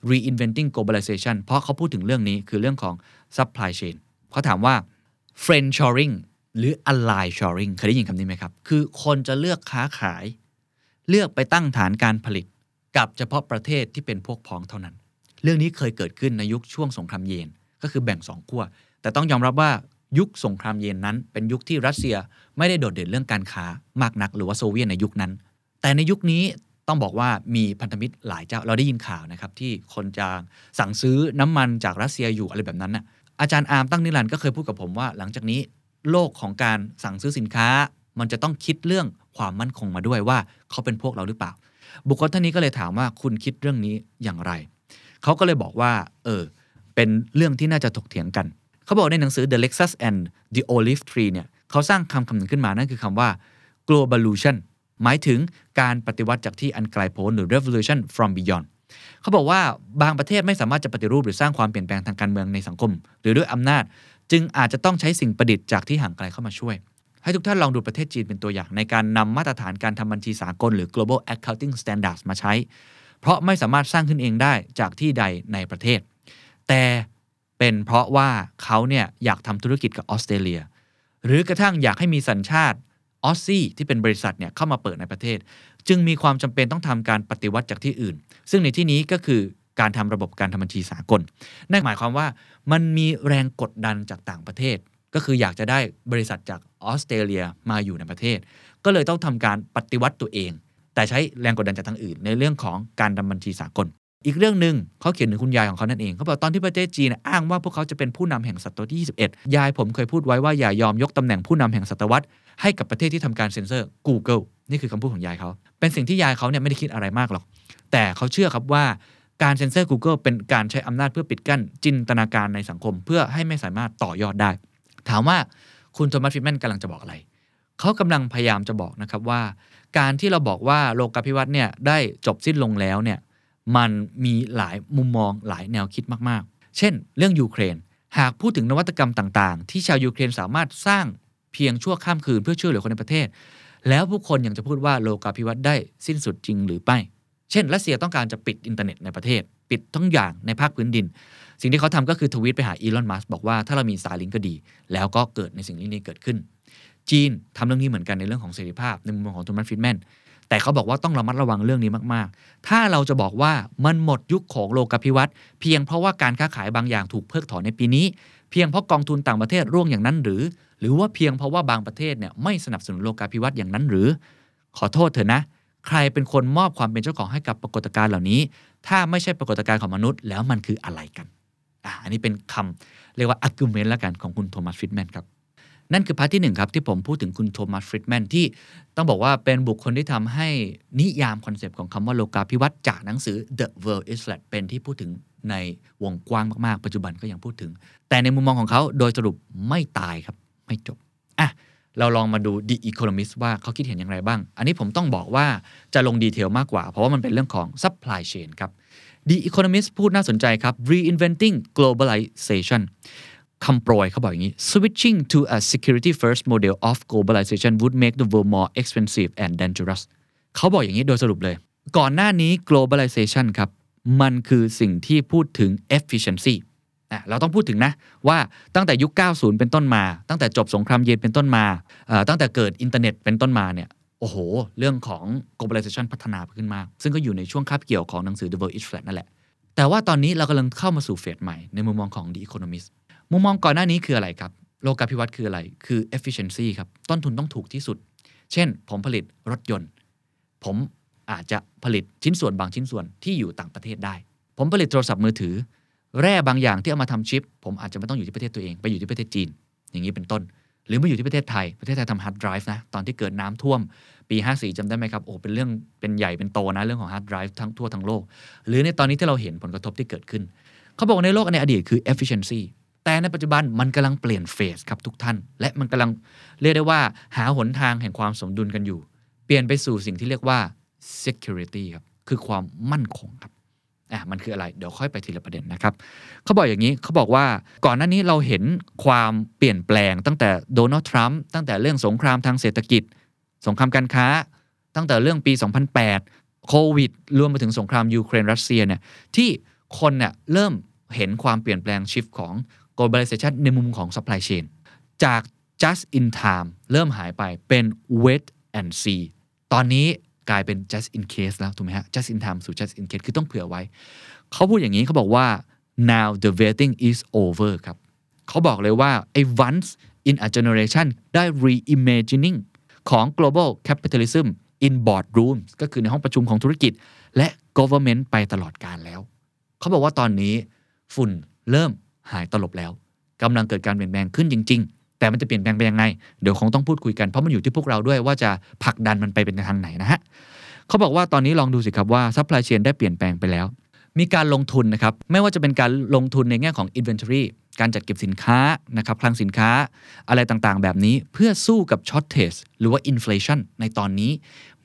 reinventing globalization เพราะเขาพูดถึงเรื่องนี้คือเรื่องของ supply chain เขาถามว่า friendshoring หรือ ally shoring เคยได้ยินคำนี้ไหมครับ คือคนจะเลือกค้าขาย เลือกไปตั้งฐานการผลิต กับเฉพาะประเทศที่เป็นพวกพ้องเท่านั้น เรื่องนี้เคยเกิดขึ้นในยุคช่วงสงครามเย็นก็คือแบ่งสองขั้วแต่ต้องยอมรับว่ายุคสงครามเย็นนั้น เป็นยุคที่รัสเซียไม่ได้โดดเด่นเรื่องการค้ามากนัก หรือว่าโซเวียตในยุคนั้น แต่ในยุคนี้ต้องบอกว่ามีพันธมิตรหลายเจ้าเราได้ยินข่าวนะครับที่คนจะสั่งซื้อน้ำมันจากรัสเซียอยู่อะไรแบบนั้นน่ะอาจารย์อาร์มตั้งนิรันดร์ก็เคยพูดกับผมว่า หลังจากนี้ โลกของการสั่งซื้อสินค้า มันจะต้องคิดเรื่อง ความมั่นคงมาด้วยว่าเขาเป็นพวกเราหรือเปล่า บุคคลท่านนี้ก็เลยถามว่าคุณคิดเรื่องนี้อย่างไร เขาก็เลยบอกว่า เออ เป็นเรื่องที่น่าจะถกเถียงกัน เขาบอกในหนังสือ The Lexus and the Olive Tree เนี่ยเขาสร้างคำคำหนึ่งขึ้นมานั่นคือคำว่า globalism หมายถึงการปฏิวัติจากที่อันไกลโพ้นหรือ revolution from beyond เขาบอกว่าบางประเทศไม่สามารถจะปฏิรูปหรือสร้างความเปลี่ยนแปลงทางการเมืองในสังคม หรือด้วยอำนาจ จึงอาจจะต้องใช้สิ่งประดิษฐ์จากที่ห่างไกลเข้ามาช่วย ให้ทุกท่านลองดูประเทศจีนเป็นตัวอย่าง ในการนำมาตรฐานการทำบัญชีสากล หรือ global accounting standards มาใช้ เพราะไม่สามารถสร้างขึ้นเองได้จากที่ใดในประเทศ แต่เป็นเพราะว่าเขาเนี่ยอยากทำธุรกิจกับออสเตรเลีย หรือกระทั่งอยากให้มีสัญชาติออสซี่ที่เป็นบริษัทเนี่ยเข้ามาเปิดในประเทศ จึงมีความจำเป็นต้องทำการปฏิวัติจากที่อื่น ซึ่งในที่นี้ก็คือการทำระบบการทำบัญชีสากล นั่นหมายความว่ามันมีแรงกดดันจากต่างประเทศ ก็คืออยากจะได้บริษัทจากออสเตรเลียมาอยู่ในประเทศ ก็เลยต้องทำการปฏิวัติตัวเอง แต่ใช้แรงกดดันจากทางอื่น ในเรื่องของการทำบัญชีสากล อีกเรื่องหนึ่งเขาเขียนถึงคุณยายของเขานั่นเองเขาบอกตอนที่ประเทศจีนอ้างว่าพวกเขาจะเป็นผู้นำแห่งศตวรรษที่ 21 ยายผมเคยพูดไว้ว่าอย่ายอมยกตำแหน่งผู้นำแห่งศตวรรษให้กับประเทศที่ทำการเซ็นเซอร์ Google นี่คือคำพูดของยายเขาเป็นสิ่งที่ยายเขาเนี่ยไม่ได้คิดอะไรมากหรอก แต่เขาเชื่อครับว่าการเซ็นเซอร์ Google เป็นการใช้อำนาจเพื่อปิดกั้นจินตนาการในสังคม เพื่อให้ไม่สามารถต่อยอดได้ ถามว่าคุณโทมัสฟรีดแมนกำลังจะบอกอะไร เขากำลังพยายามจะบอกนะครับว่า การที่เราบอกว่าโลกาภิวัตน์เนี่ยได้จบสิ้นลงแล้วเนี่ยมันมีหลายมุมมองหลายแนวคิดมากๆ เช่น เรื่องยูเครน หากพูดถึงนวัตกรรมต่างๆ ที่ชาวยูเครนสามารถสร้างเพียงชั่วข้ามคืนเพื่อช่วยเหลือคนในประเทศ แล้วผู้คนยังจะพูดว่าโลกาภิวัตน์ได้สิ้นสุดจริงหรือไม่ เช่นรัสเซียต้องการจะปิดอินเทอร์เน็ตในประเทศ ปิดทั้งอย่างในภาคพื้นดิน สิ่งที่เขาทำก็คือทวีตไปหาอีลอนมัสบอกว่าถ้าเรามีสตายลิงก็ดี แล้วก็เกิดในสิ่งนี้เกิดขึ้น จีนทำเรื่องนี้เหมือนกันในเรื่องของเสรีภาพในมุมมองของโทมัสฟิตแมนแต่เขาบอกว่าต้องระมัดระวังเรื่องนี้มาก ๆ ถ้าเราจะบอกว่ามันหมดยุคของโลกาภิวัตน์เพียงเพราะว่าการค้าขายบางอย่างถูกเพิกถอนในปีนี้ เพียงเพราะกองทุนต่างประเทศร่วงอย่างนั้นหรือ หรือว่าเพียงเพราะว่าบางประเทศเนี่ยไม่สนับสนุนโลกาภิวัตน์อย่างนั้นหรือ ขอโทษเถอะนะ ใครเป็นคนมอบความเป็นเจ้าของให้กับปรากฏการณ์เหล่านี้ ถ้าไม่ใช่ปรากฏการณ์ของมนุษย์แล้วมันคืออะไรกัน อันนี้เป็นคำเรียกว่า argument แล้วกันของคุณโทมัสฟรีดแมนครับ นั่นคือ part ที่หนึ่งครับที่ผมพูดถึงคุณโทมัสฟรีดแมนที่ต้องบอกว่าเป็นบุคคลที่ทำให้นิยาม concept ของคำว่าโลกาภิวัตน์จากหนังสือ The World is Flat เป็นที่พูดถึงในวงกว้างมาก ๆ ปัจจุบันก็ยังพูดถึง แต่ในมุมมองของเขาโดยสรุปไม่ตายครับ ไม่จบอะเราลองมาดู The Economist ว่าเขาคิดเห็นอย่างไรบ้าง อันนี้ผมต้องบอกว่าจะลงดีเทลมากกว่า เพราะว่ามันเป็นเรื่องของ supply chain ครับ The Economist พูดน่าสนใจครับ reinventing globalization คำโปรยเขาบอกอย่างนี้ switching to a security first model of globalization would make the world more expensive and dangerous เขาบอกอย่างนี้โดยสรุปเลย ก่อนหน้านี้ globalization ครับ มันคือสิ่งที่พูดถึง efficiency เราต้องพูดถึงนะ ว่าตั้งแต่ยุค 90 เป็นต้นมา ตั้งแต่จบสงครามเย็นเป็นต้นมา ตั้งแต่เกิดอินเทอร์เน็ตเป็นต้นมาเนี่ย โอ้โห เรื่องของ globalization พัฒนาขึ้นมาก ซึ่งก็อยู่ในช่วงคาบเกี่ยวของหนังสือ The World is Flat นั่นแหละ แต่ว่าตอนนี้เรากำลังเข้ามาสู่ phase ใหม่ในมุมมองของ The Economist มุมมองก่อนหน้านี้คืออะไรครับ โลกาภิวัตน์คืออะไร คือ efficiency ครับ ต้นทุนต้องถูกที่สุด เช่น ผมผลิตรถยนต์ ผมอาจจะผลิตชิ้นส่วนบางชิ้นส่วนที่อยู่ต่างประเทศได้ ผมผลิตโทรศัพท์มือถือ แร่บางอย่างที่เอามาทำชิป ผมอาจจะไม่ต้องอยู่ที่ประเทศตัวเอง ไปอยู่ที่ประเทศจีน อย่างนี้เป็นต้น หรือมาอยู่ที่ประเทศไทย ประเทศไทยทำฮาร์ดไดรฟ์นะ ตอนที่เกิดน้ำท่วมปี 54จำได้ไหมครับ โอ้ เป็นเรื่อง เป็นใหญ่ เป็นโตนะ เรื่องของฮาร์ดไดรฟ์ทั้งทั่วทั้งโลก หรือในตอนนี้ที่เราเห็นผลกระทบที่เกิดขึ้น เขาบอกในโลกในอดีตคือ efficiency แต่ในปัจจุบันมันกำลังเปลี่ยน phase ครับทุกท่าน และมันกำลังเรียกได้ว่าหาหนทางแห่งความสมดุลกันอยู่ เปลี่ยนไปสู่สิ่งที่เรียกว่า security ครับ คือความมั่นคงครับ อะมันคืออะไรเดี๋ยวค่อยไปทีละประเด็นนะครับเขาบอกอย่างนี้เขาบอกว่าก่อนหน้านี้เราเห็นความเปลี่ยนแปลงตั้งแต่โดนัลด์ทรัมป์ตั้งแต่เรื่องสงครามทางเศรษฐกิจ สงครามการค้า ตั้งแต่เรื่องปี 2008 โควิด รวมไปถึงสงครามยูเครนรัสเซียเนี่ยที่คนเนี่ยเริ่มเห็นความเปลี่ยนแปลงชิฟของ globalization ในมุมของ supply chain จาก just in time เริ่มหายไปเป็น wait and see ตอนนี้ กลายเป็น just in case แล้วถูกไหมฮะ just in time สู่ just in case คือต้องเผื่อไว้ เขาพูดอย่างนี้เขาบอกว่า now the waiting is over ครับเขาบอกเลยว่าไอ้ once in a generation ได้ reimagining ของ global capitalism in boardrooms ก็คือในห้องประชุมของธุรกิจ และ government ไปตลอดการแล้ว เขาบอกว่าตอนนี้ฝุ่นเริ่มหายตลบแล้วกำลังเกิดการเปลี่ยนแปลงขึ้นจริง ๆ แต่มันจะเปลี่ยนแปลงไปยังไง เดี๋ยวคงต้องพูดคุยกัน เพราะมันอยู่ที่พวกเราด้วยว่าจะผลักดันมันไปเป็นทางไหนนะฮะเขาบอกว่าตอนนี้ลองดูสิครับว่า supply chain ได้เปลี่ยนแปลงไปแล้ว มีการลงทุนนะครับไม่ว่าจะเป็นการลงทุนในแง่ของ inventory การจัดเก็บสินค้านะครับคลังสินค้าอะไรต่างๆ แบบนี้เพื่อสู้กับ shortage หรือว่า inflation ในตอนนี้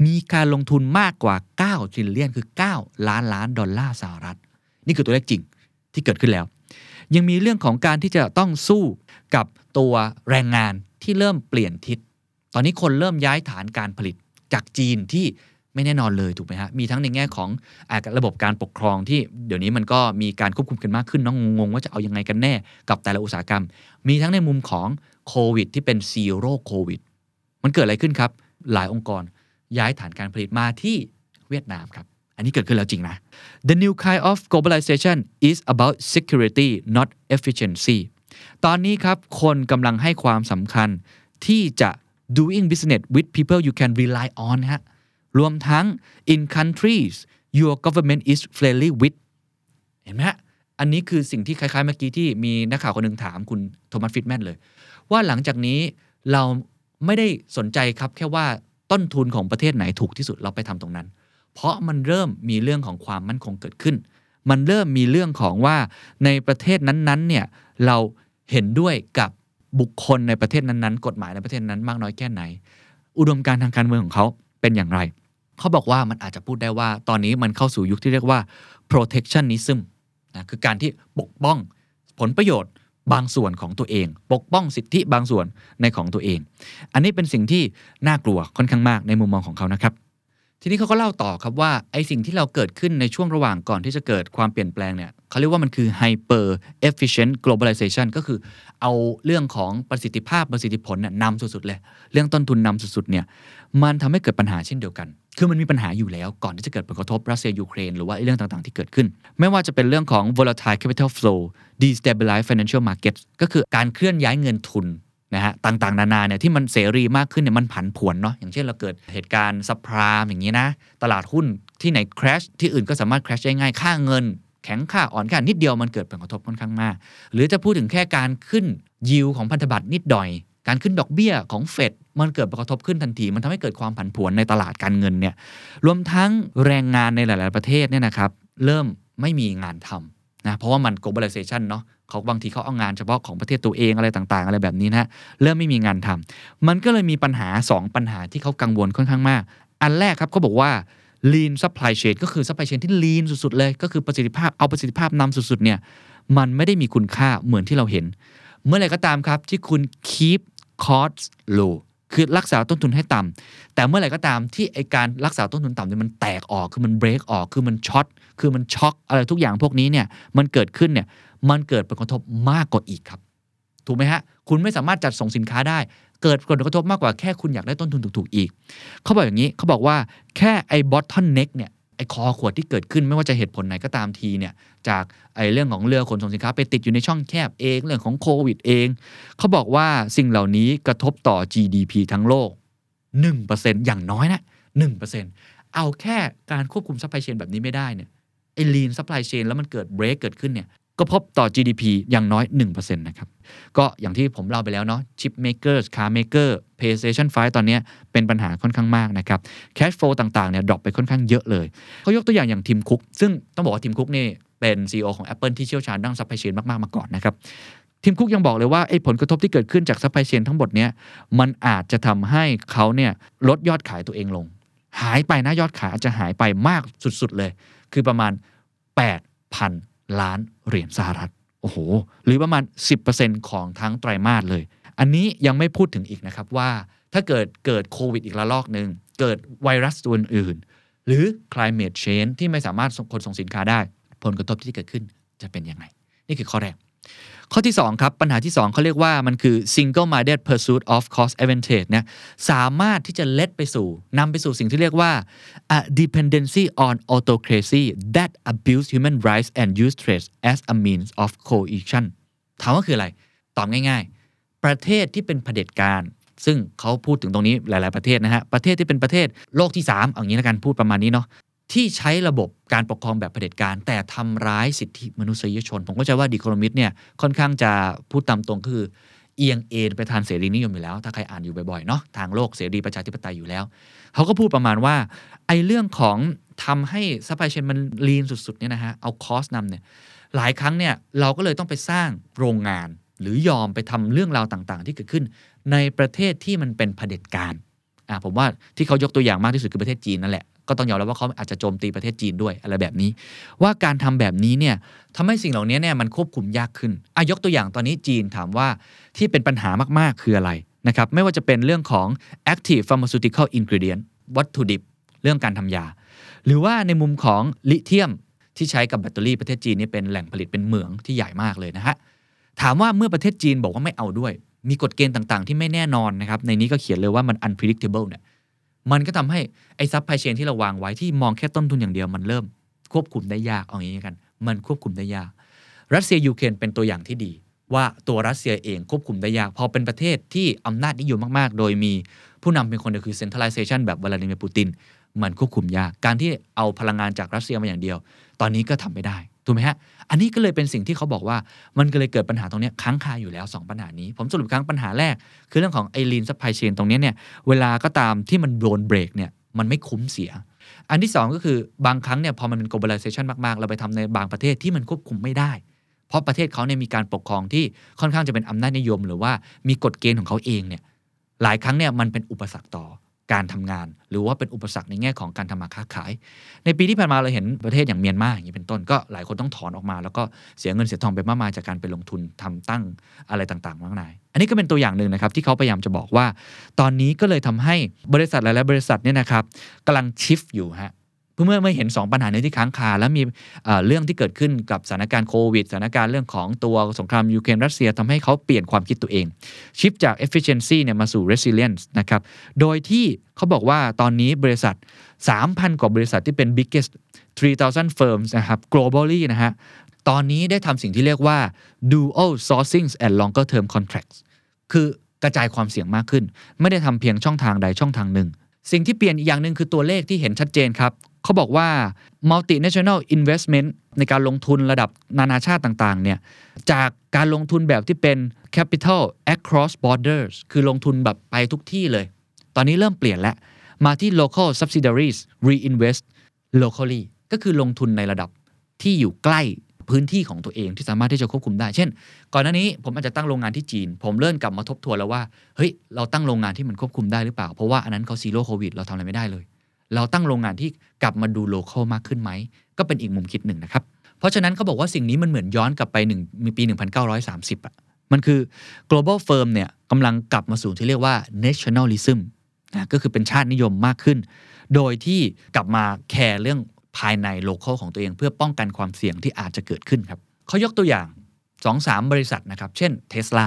มีการลงทุนมากกว่า9 t r i l l i o n คือ 9 ล้านล้านดอลลาร์สหรัฐ นี่คือตัวเลขจริงที่เกิดขึ้นแล้ว ยังมีเรื่องของการที่จะต้องสู้ กับตัวแรงงานที่เริ่มเปลี่ยนทิศ ตอนนี้คนเริ่มย้ายฐานการผลิตจากจีนที่ไม่แน่นอนเลยถูกไหมฮะ มีทั้งในแง่ของอระบบการปกครองที่เดี๋ยวนี้มันก็มีการควบคุมกันมากขึ้นน้องงงว่าจะเอายังไงกันแน่กับแต่ละอุตสาหกรรม มีทั้งในมุมของโควิดที่เป็นซีโร่โควิด มันเกิดอะไรขึ้นครับ หลายองค์กรย้ายฐานการผลิตมาที่เวียดนามครับ อันนี้เกิดขึ้นแล้วจริงนะ The new kind of globalization is about security not efficiency ตอนนี้ครับ คนกำลังให้ความสำคัญที่จะ doing business with people you can rely on ฮะรวมทั้ง in countries your government is friendly with เห็นไหมฮะอันนี้คือสิ่งที่คล้ายๆเมื่อกี้ที่มีนักข่าวคนหนึ่งถามคุณโทมัสฟิตแมนเลย ว่าหลังจากนี้เราไม่ได้สนใจครับแค่ว่าต้นทุนของประเทศไหนถูกที่สุดเราไปทำตรงนั้น เพราะมันเริ่มมีเรื่องของความมั่นคงเกิดขึ้น มันเริ่มมีเรื่องของว่าในประเทศนั้นๆเนี่ยเรา เห็นด้วยกับบุคคลในประเทศนั้นๆ กฎหมายในประเทศนั้นมากน้อยแค่ไหน อุดมการทางการเมืองของเขาเป็นอย่างไร เขาบอกว่ามันอาจจะพูดได้ว่า ตอนนี้มันเข้าสู่ยุคที่เรียกว่า protectionism นะคือการที่ปกป้องผลประโยชน์บางส่วนของตัวเอง ปกป้องสิทธิบางส่วนในของตัวเอง อันนี้เป็นสิ่งที่น่ากลัวค่อนข้างมากในมุมมองของเขานะครับ ทีนี้เขาก็เล่าต่อครับว่าไอสิ่งที่เราเกิดขึ้นในช่วงระหว่างก่อนที่จะเกิดความเปลี่ยนแปลงเนี่ยเขาเรียกว่ามันคือ hyper efficient globalization ก็คือเอาเรื่องของประสิทธิภาพประสิทธิผลน่ะนำสุดๆเลย เรื่องต้นทุนนำสุดๆเนี่ยมันทำให้เกิดปัญหาเช่นเดียวกัน คือมันมีปัญหาอยู่แล้วก่อนที่จะเกิดผลกระทบรัสเซียยูเครนหรือว่าเรื่องต่างๆ ที่เกิดขึ้น ไม่ว่าจะเป็นเรื่องของ volatile capital flow destabilize financial markets ก็คือการเคลื่อนย้ายเงินทุน นะฮะต่างๆ นานาเนี่ยที่มันเสรีมากขึ้นเนี่ยมันผันผวนเนาะอย่างเช่นเราเกิดเหตุการณ์ซับพรามอย่างนี้นะ ตลาดหุ้นที่ไหน crash ที่อื่นก็สามารถ crash ได้ง่ายค่าเงิน แข็งค่าอ่อนค่านิดเดียวมันเกิดผลกระทบค่อนข้างมาก หรือจะพูดถึงแค่การขึ้นยิวของพันธบัตรนิดหน่อย การขึ้นดอกเบี้ยของเฟดมันเกิดผลกระทบขึ้นทันที มันทำให้เกิดความผันผวนในตลาดการเงินเนี่ยรวมทั้งแรงงานในหลาย ๆประเทศเนี่ยนะครับเริ่มไม่มีงานทำนะเพราะว่ามัน globalization เนาะ เขาบางทีเขาเอางานเฉพาะของประเทศตัวเองอะไรต่างๆ อะไรแบบนี้นะฮะเริ่มไม่มีงานทำมันก็เลยมีปัญหา 2 ปัญหาที่เขากังวลค่อนข้างมาก อันแรกครับเขาบอกว่า lean supply chain ก็คือ supply chain ที่ lean สุดๆเลย ก็คือประสิทธิภาพเอาประสิทธิภาพนำสุดๆเนี่ยมันไม่ได้มีคุณค่าเหมือนที่เราเห็น เมื่อไหร่ก็ตามครับที่คุณ keep cost low คือรักษาต้นทุนให้ต่ำแต่เมื่อไหร่ก็ตามที่ไอการรักษาต้นทุนต่ำเนี่ยมันแตกออกคือมันเบรกออกคือมันช็อตคือมันช็อกอะไรทุกอย่างพวกนี้เนี่ยมันเกิดขึ้นเนี่ย มันเกิดผลกระทบมากกว่าอีกครับ ถูกไหมฮะ คุณไม่สามารถจัดส่งสินค้าได้ เกิดผลกระทบมากกว่าแค่คุณอยากได้ต้นทุนถูกๆอีก เขาบอกอย่างนี้เขาบอกว่าแค่ไอ้ bottleneck เนี่ยไอ้คอขวดที่เกิดขึ้นไม่ว่าจะเหตุผลไหนก็ตามทีเนี่ยจากไอ้เรื่องของเรือขนส่งสินค้าไปติดอยู่ในช่องแคบเอง เรื่องของโควิดเอง เขาบอกว่าสิ่งเหล่านี้กระทบต่อ GDP ทั้งโลก 1%อย่างน้อยนะ 1%เอาแค่การควบคุม supply chain แบบนี้ไม่ได้เนี่ยไอ้ lean supply chain แล้วมันเกิด break เกิดขึ้นเนี่ย กระทบต่อ GDP อย่างน้อย 1%นะครับ ก็อย่างที่ผมเล่าไปแล้วเนาะ chip maker car maker PlayStation 5ตอนนี้เป็นปัญหาค่อนข้างมากนะครับ cash flow ต่างๆเนี่ย drop ไปค่อนข้างเยอะเลยเขายกตัวอย่างอย่างทิมคุกซึ่งต้องบอกว่าทิมคุกนี่เป็น CEO ของ Apple ที่เชี่ยวชาญด้าน supply chain มาก ๆ มาก่อนนะครับทิมคุกยังบอกเลยว่าไอ้ผลกระทบที่เกิดขึ้นจาก supply chain ทั้งหมดเนี้ยมันอาจจะทำให้เขาเนี่ยลดยอดขายตัวเองลง หายไปนะยอดขายอาจจะหายไปมากสุดๆเลย คือประมาณ 8,000 ล้านเหรียญสหรัฐ โอ้โห หรือประมาณ 10%ของทั้งไตรมาสเลย อันนี้ยังไม่พูดถึงอีกนะครับว่าถ้าเกิดเกิดโควิดอีกระลอกหนึ่ง เกิดไวรัสตัวอื่น หรือ climate change ที่ไม่สามารถขนส่งสินค้าได้ ผลกระทบที่เกิดขึ้นจะเป็นยังไง นี่คือข้อแรก ข้อที่2ครับปัญหาที่ 2เขาเรียกว่ามันคือ single minded pursuit of cost advantage นะสามารถที่จะเล็ดไปสู่นำไปสู่สิ่งที่เรียกว่า a dependency on autocracy that abuse human rights and use trade as a means of coercion ถามว่าคืออะไร ตอบง่ายๆ ประเทศที่เป็นเผด็จการ ซึ่งเขาพูดถึงตรงนี้หลาย ๆประเทศนะฮะ ประเทศที่เป็นประเทศโลกที่ 3 เอางี้แล้วกันพูดประมาณนี้เนาะ ที่ใช้ระบบการปกครองแบบเผด็จการ แต่ทำร้ายสิทธิมนุษยชน ผมก็จะว่าดีโครมิดเนี่ยค่อนข้างจะพูดตามตรงคือ เอียงเอนไปทางเสรีนิยมอยู่แล้ว ถ้าใครอ่านอยู่บ่อยๆเนาะทางโลกเสรีประชาธิปไตยอยู่แล้ว เขาก็พูดประมาณว่าไอ้เรื่องของทำให้ supply chain มัน lean สุดๆเนี่ยนะฮะเอา cost นำเนี่ยหลายครั้งเนี่ยเราก็เลยต้องไปสร้างโรงงาน หรือยอมไปทำเรื่องราวต่างๆ ที่เกิดขึ้น ในประเทศที่มันเป็นเผด็จการอ่าผมว่าที่เขายกตัวอย่างมากที่สุดคือประเทศจีนนั่นแหละ ก็ต้องยอมรับว่าเขาอาจจะโจมตีประเทศจีนด้วยอะไรแบบนี้ ว่าการทำแบบนี้เนี่ยทำให้สิ่งเหล่านี้เนี่ยมันควบคุมยากขึ้นอายกตัวอย่างตอนนี้จีนถามว่าที่เป็นปัญหามากๆคืออะไรนะครับไม่ว่าจะเป็นเรื่องของ active pharmaceutical ingredient วัตถุดิบเรื่องการทำยา หรือว่าในมุมของลิเธียมที่ใช้กับแบตเตอรี่ประเทศจีนนี่เป็นแหล่งผลิตเป็นเหมืองที่ใหญ่มากเลยนะฮะถามว่าเมื่อประเทศจีนบอกว่าไม่เอาด้วย มีกฎเกณฑ์ต่างๆ ที่ไม่แน่นอนนะครับในนี้ก็เขียนเลยว่ามัน unpredictable เนี่ย มันก็ทำให้ไอ้ supply chain ที่เราวางไว้ที่มองแค่ต้นทุนอย่างเดียวมันเริ่มควบคุมได้ยากเอาอย่างนี้กัน มันควบคุมได้ยาก รัสเซียยูเครนเป็นตัวอย่างที่ดี ว่าตัวรัสเซียเองควบคุมได้ยาก พอเป็นประเทศที่อำนาจนิยมมากๆ โดยมีผู้นำเป็นคนเดียวคือ centralization แบบวลาดิเมียร์ปูตินมันควบคุมยาก การที่เอาพลังงานจากรัสเซียมาอย่างเดียว ตอนนี้ก็ทำไม่ได้ ถูกไหมฮะ อันนี้ก็เลยเป็นสิ่งที่เขาบอกว่า มันก็เลยเกิดปัญหาตรงนี้ค้างคาอยู่แล้ว 2 ปัญหานี้ ผมสรุปครั้งปัญหาแรก คือเรื่องของไอ้ lean supply chain ตรงนี้เนี่ย เวลาก็ตามที่มันโดนเบรกเนี่ย มันไม่คุ้มเสีย อันที่ 2 ก็คือบางครั้งเนี่ยพอมันเป็น globalization มากๆ เราไปทำในบางประเทศที่มันควบคุมไม่ได้ เพราะประเทศเขาเนี่ยมีการปกครองที่ค่อนข้างจะเป็นอำนาจนิยม หรือว่ามีกฎเกณฑ์ของเขาเองเนี่ย หลายครั้งเนี่ยมันเป็นอุปสรรคต่อ การทำงาน หรือว่าเป็นอุปสรรคในแง่ของการทำมาค้าขาย ในปีที่ผ่านมาเราเห็นประเทศอย่างเมียนมาอย่างนี้เป็นต้นก็หลายคนต้องถอนออกมา แล้วก็เสียเงินเสียทองไปมากมายจากการไปลงทุนทำตั้งอะไรต่างๆมากมายอันนี้ก็เป็นตัวอย่างหนึ่งนะครับที่เขาพยายามจะบอกว่า ตอนนี้ก็เลยทำให้บริษัทหลายๆบริษัทเนี่ยนะครับกำลังชิฟอยู่ฮะ เมื่อเมื่อเห็น 2 ปัญหานี้ที่ค้างคา แล้วมีเรื่องที่เกิดขึ้นกับสถานการณ์โควิดสถานการณ์เรื่องของตัวสงครามยูเครนรัสเซียทำให้เขาเปลี่ยนความคิดตัวเอง ชิฟจาก efficiency เนี่ยมาสู่ resilience นะครับโดยที่เขาบอกว่าตอนนี้บริษัท 3,000 กว่าบริษัทที่เป็น biggest 3,000 firms นะครับ globally นะฮะตอนนี้ได้ทำสิ่งที่เรียกว่า dual sourcing and longer term contracts คือกระจายความเสี่ยงมากขึ้น ไม่ได้ทำเพียงช่องทางใดช่องทางหนึ่ง สิ่งที่เปลี่ยนอีกอย่างหนึ่งคือตัวเลขที่เห็นชัดเจนครับ เขาบอกว่า multinational investment ในการลงทุนระดับนานาชาติต่างๆเนี่ยจากการลงทุนแบบที่เป็น capital across borders คือลงทุนแบบไปทุกที่เลย ตอนนี้เริ่มเปลี่ยนแล้ว มาที่ local subsidiaries reinvest locally ก็คือลงทุนในระดับที่อยู่ใกล้พื้นที่ของตัวเองที่สามารถที่จะควบคุมได้ เช่น ก่อนหน้านี้ผมอาจจะตั้งโรงงานที่จีน ผมเริ่มกลับมาทบทวนแล้วว่า เฮ้ย เราตั้งโรงงานที่มันควบคุมได้หรือเปล่า เพราะว่าอันนั้นเขา zero โควิด เราทำอะไรไม่ได้เลย เราตั้งโรงงานที่กลับมาดู local มากขึ้นไหม ก็เป็นอีกมุมคิดหนึ่งนะครับ เพราะฉะนั้นเขาบอกว่าสิ่งนี้มันเหมือนย้อนกลับไปหนึ่งมีปี 1930อะมันคือ global firm เนี่ยกำลังกลับมาสู่ที่เรียกว่า nationalism นะก็คือเป็นชาตินิยมมากขึ้น โดยที่กลับมาแคร์เรื่องภายในโลเคอลของตัวเอง เพื่อป้องกันความเสี่ยงที่อาจจะเกิดขึ้นครับเขายกตัวอย่าง 2-3 บริษัทนะครับ เช่น Tesla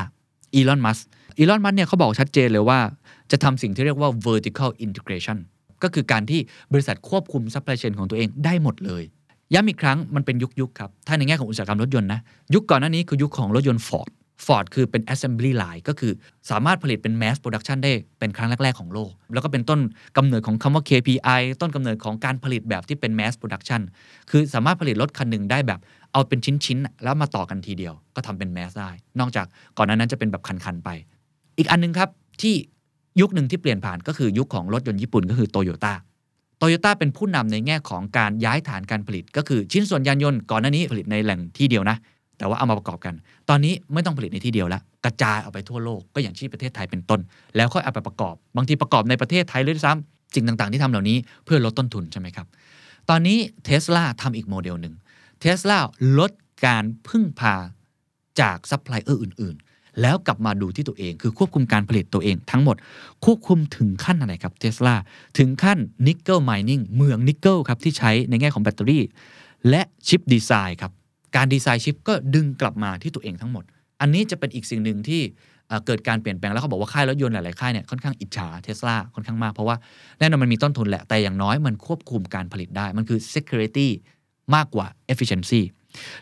อีลอนมัสอีลอนมัสเนี่ยเขาบอกชัดเจนเลยว่าจะทำสิ่งที่เรียกว่า vertical integration ก็คือการที่บริษัทควบคุม supply chain ของตัวเองได้หมดเลย ย้ำอีกครั้งมันเป็นยุคยุคครับ ถ้าในแง่ของอุตสาหกรรมรถยนต์นะ ยุคก่อนหน้านี้คือยุคของรถยนต์ Ford Ford คือเป็น assembly line ก็คือสามารถผลิตเป็น mass production ได้เป็นครั้งแรก ๆ ของโลก แล้วก็เป็นต้นกำเนิดของคำว่า KPI ต้นกำเนิดของการผลิตแบบที่เป็น mass production คือสามารถผลิตรถคันหนึ่งได้แบบเอาเป็นชิ้น ๆ แล้วมาต่อกันทีเดียว ก็ทำเป็น mass ได้ นอกจากก่อนหน้านั้นจะเป็นแบบคัน ๆ ไป อีกอันหนึงครับที่ ยุคหนึ่งที่เปลี่ยนผ่านก็คือยุคของรถยนต์ญี่ปุ่นก็คือโตโยต้าโตโยต้าเป็นผู้นำในแง่ของการย้ายฐานการผลิต ก็คือชิ้นส่วนยานยนต์ก่อนหน้านี้ผลิตในแหล่งที่เดียวนะ แต่ว่าเอามาประกอบกัน ตอนนี้ไม่ต้องผลิตในที่เดียวแล้ว กระจายออกไปทั่วโลกก็อย่างที่ประเทศไทยเป็นต้น แล้วค่อยเอาไปประกอบ บางทีประกอบในประเทศไทยเลยด้วยซ้ำสิ่งต่างๆ ที่ทำเหล่านี้เพื่อลดต้นทุนใช่ไหมครับตอนนี้เทสลาทำอีกโมเดลหนึ่งเทสลาลดการพึ่งพาจากซัพพลายเออร์อื่น แล้วกลับมาดูที่ตัวเอง คือควบคุมการผลิตตัวเองทั้งหมด ควบคุมถึงขั้นอะไรครับเทสลาถึงขั้น nickel mining เหมืองนิกเกิลครับที่ใช้ในแง่ของแบตเตอรี่ และชิปดีไซน์ครับการดีไซน์ชิปก็ดึงกลับมาที่ตัวเองทั้งหมด อันนี้จะเป็นอีกสิ่งหนึ่งที่เกิดการเปลี่ยนแปลงแล้วเขาบอกว่าค่ายรถยนต์หลาย ๆ ค่ายเนี่ยค่อนข้างอิจฉาเทสลาค่อนข้างมาก เพราะว่าแน่นอนมันมีต้นทุนแหละ แต่อย่างน้อยมันควบคุมการผลิตได้ มันคือ security มากกว่า efficiency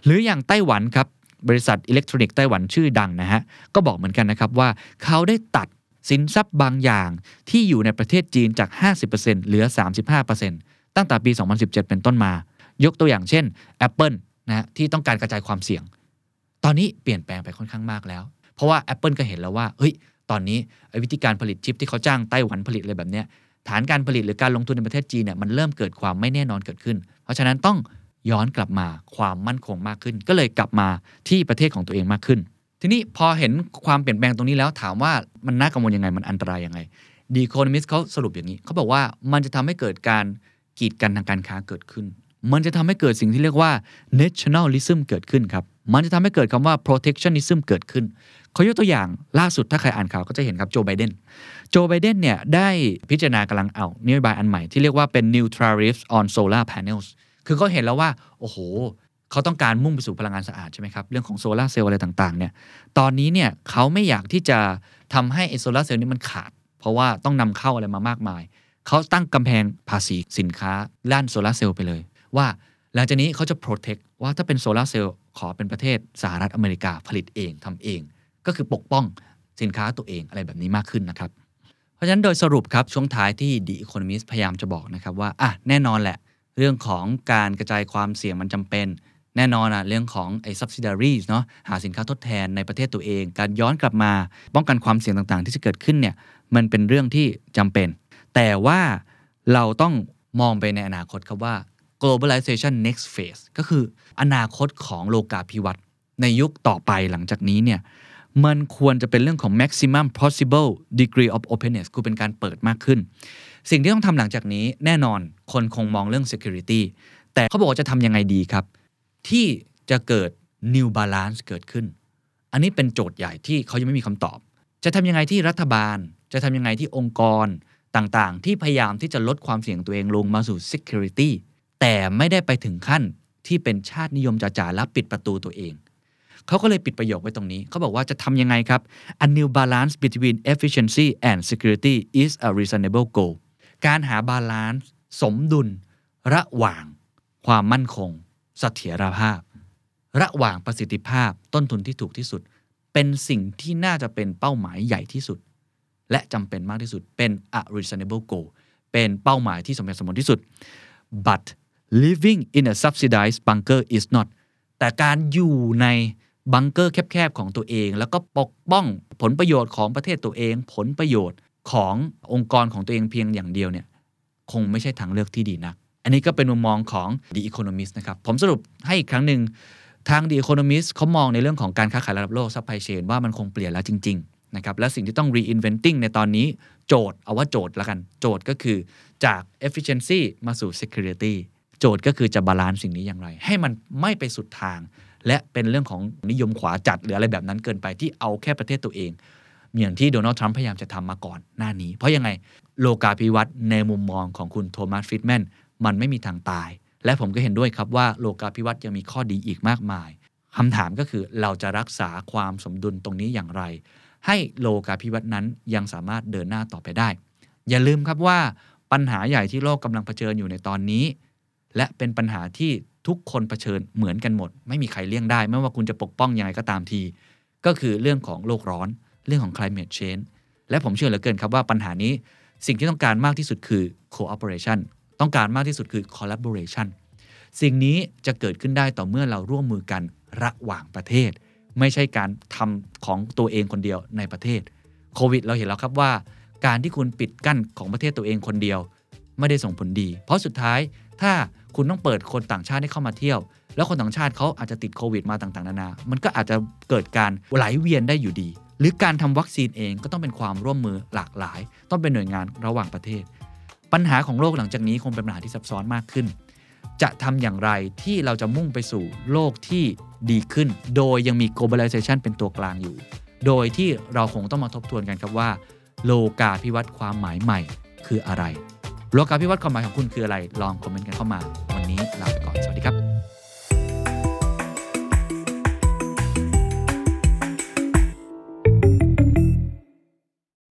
หรืออย่างไต้หวันครับ บริษัทอิเล็กทรอนิกส์ไต้หวันชื่อดังนะฮะ ก็บอกเหมือนกันนะครับว่าเขาได้ตัดสินทรัพย์บางอย่างที่อยู่ในประเทศจีนจาก 50%เหลือ 35%ตั้งแต่ปี 2017 เป็นต้นมา ยกตัวอย่างเช่น Apple นะฮะที่ต้องการกระจายความเสี่ยง ตอนนี้เปลี่ยนแปลงไปค่อนข้างมากแล้ว เพราะว่า Apple ก็เห็นแล้วว่าเฮ้ยตอนนี้วิธีการผลิตชิปที่เขาจ้างไต้หวันผลิตเลยแบบเนี้ยฐานการผลิตหรือการลงทุนในประเทศจีนเนี่ยมันเริ่มเกิดความไม่แน่นอนเกิดขึ้น เพราะฉะนั้นต้อง ย้อนกลับมาความมั่นคงมากขึ้น ก็เลยกลับมาที่ประเทศของตัวเองมากขึ้น ทีนี้พอเห็นความเปลี่ยนแปลงตรงนี้แล้วถามว่ามันน่ากังวลยังไงมันอันตรายยังไงดีโคโนมิสเขาสรุปอย่างนี้เขาบอกว่ามันจะทำให้เกิดการกีดกันทางการค้าเกิดขึ้น มันจะทำให้เกิดสิ่งที่เรียกว่า nationalism เกิดขึ้นครับมันจะทำให้เกิดคำว่า protectionism เกิดขึ้นเขายกตัวอย่างล่าสุดถ้าใครอ่านข่าวก็จะเห็นครับโจไบเดนโจไบเดนเนี่ยได้พิจารณากำลังเอานโยบายอันใหม่ที่เรียกว่าเป็น new tariffs on solar panels คือเขาเห็นแล้วว่า โอ้โห เขาต้องการมุ่งไปสู่พลังงานสะอาดใช่ไหมครับ เรื่องของโซลาร์เซลล์อะไรต่างๆเนี่ย ตอนนี้เนี่ยเขาไม่อยากที่จะทำให้ไอโซลาร์เซลล์นี้มันขาด เพราะว่าต้องนำเข้าอะไรมามากมาย เขาตั้งกำแพงภาษีสินค้าด้านโซลาร์เซลล์ไปเลย ว่าหลังจากนี้เขาจะ protect ว่าถ้าเป็นโซลาร์เซลล์ขอเป็นประเทศสหรัฐอเมริกาผลิตเองทำเอง ก็คือปกป้องสินค้าตัวเองอะไรแบบนี้มากขึ้นนะครับ เพราะฉะนั้นโดยสรุปครับช่วงท้ายที่ The Economist พยายามจะบอกนะครับว่าอะแน่นอนแหละ เรื่องของการกระจายความเสี่ยงมันจำเป็น แน่นอนอะเรื่องของไอ้ subsidiaries เนาะหาสินค้าทดแทนในประเทศตัวเอง การย้อนกลับมาป้องกันความเสี่ยงต่างๆ ที่จะเกิดขึ้นเนี่ยมันเป็นเรื่องที่จำเป็น แต่ว่าเราต้องมองไปในอนาคตครับว่า globalization next phase ก็คืออนาคตของโลกาภิวัตน์ในยุคต่อไปหลังจากนี้เนี่ยมันควรจะเป็นเรื่องของ maximum possible degree of openness คือเป็นการเปิดมากขึ้น สิ่งที่ต้องทำหลังจากนี้แน่นอนคนคงมองเรื่อง security แต่เขาบอกว่าจะทำยังไงดีครับ ที่จะเกิด new balance เกิดขึ้น อันนี้เป็นโจทย์ใหญ่ที่เขายังไม่มีคำตอบ จะทำยังไงที่รัฐบาล จะทำยังไงที่องค์กรต่างๆ ที่พยายามที่จะลดความเสี่ยงตัวเองลงมาสู่ security แต่ไม่ได้ไปถึงขั้นที่เป็นชาตินิยมจ๋าๆและปิดประตูตัวเอง เขาก็เลยปิดประโยคไว้ตรงนี้ เขาบอกว่าจะทำยังไงครับ a new balance between efficiency and security is a reasonable goal การหา balance สมดุล ระหว่าง ความมั่นคงเสถียรภาพ ระหว่างประสิทธิภาพต้นทุนที่ถูกที่สุด เป็นสิ่งที่น่าจะเป็นเป้าหมายใหญ่ที่สุด และจำเป็นมากที่สุดเป็น a reasonable goal เป็นเป้าหมายที่สมเหตุสมผลที่สุด but living in a subsidized bunker is not แต่การอยู่ในบังเกอร์แคบๆของตัวเอง แล้วก็ปกป้องผลประโยชน์ของประเทศตัวเอง ผลประโยชน์ ขององค์กรของตัวเองเพียงอย่างเดียวเนี่ยคงไม่ใช่ทางเลือกที่ดีนัก อันนี้ก็เป็นมุมมองของ The Economist นะครับ ผมสรุปให้อีกครั้งหนึ่งทาง The Economist เขามองในเรื่องของการค้าขายระดับโลก supply chain ว่ามันคงเปลี่ยนแล้วจริง ๆ นะครับ และสิ่งที่ต้อง reinventing ในตอนนี้โจทย์เอาว่าโจทย์ละกันโจทย์ก็คือจาก efficiency มาสู่ security โจทย์ก็คือจะ balance สิ่งนี้อย่างไร ให้มันไม่ไปสุดทาง และเป็นเรื่องของนิยมขวาจัดหรืออะไรแบบนั้นเกินไปที่เอาแค่ประเทศตัวเอง อย่างที่โดนัลด์ทรัมป์พยายามจะทำมาก่อนหน้านี้ เพราะยังไงโลกาภิวัตน์ในมุมมองของคุณโทมัสฟิตแมนมันไม่มีทางตาย และผมก็เห็นด้วยครับว่าโลกาภิวัตน์ยังมีข้อดีอีกมากมายคำถามก็คือเราจะรักษาความสมดุลตรงนี้อย่างไร ให้โลกาภิวัตน์นั้นยังสามารถเดินหน้าต่อไปได้ อย่าลืมครับว่าปัญหาใหญ่ที่โลกกำลังเผชิญอยู่ในตอนนี้ และเป็นปัญหาที่ทุกคนเผชิญเหมือนกันหมด ไม่มีใครเลี่ยงได้ ไม่ว่าคุณจะปกป้องยังไงก็ตามที ก็คือเรื่องของโลกร้อน เรื่องของ climate change และผมเชื่อเหลือเกินครับว่าปัญหานี้สิ่งที่ต้องการมากที่สุดคือ cooperation ต้องการมากที่สุดคือ collaboration สิ่งนี้จะเกิดขึ้นได้ต่อเมื่อเราร่วมมือกันระหว่างประเทศ ไม่ใช่การทำของตัวเองคนเดียวในประเทศโควิดเราเห็นแล้วครับว่า การที่คุณปิดกั้นของประเทศตัวเองคนเดียว ไม่ได้ส่งผลดี เพราะสุดท้ายถ้าคุณต้องเปิดคนต่างชาติให้เข้ามาเที่ยว แล้วคนต่างชาติเขาอาจจะติดโควิดมาต่างๆ นานา มันก็อาจจะเกิดการไหลเวียนได้อยู่ดี หรือการทำวัคซีนเองก็ต้องเป็นความร่วมมือหลากหลาย ต้องเป็นหน่วยงานระหว่างประเทศ ปัญหาของโลกหลังจากนี้คงเป็นปัญหาที่ซับซ้อนมากขึ้น จะทำอย่างไรที่เราจะมุ่งไปสู่โลกที่ดีขึ้น โดยยังมี globalization เป็นตัวกลางอยู่ โดยที่เราคงต้องมาทบทวนกันครับว่า โลกาภิวัตน์ความหมายใหม่คืออะไร โลกาภิวัตน์ความหมายของคุณคืออะไร ลองคอมเมนต์กันเข้ามา วันนี้ลาไปก่อน สวัสดีครับ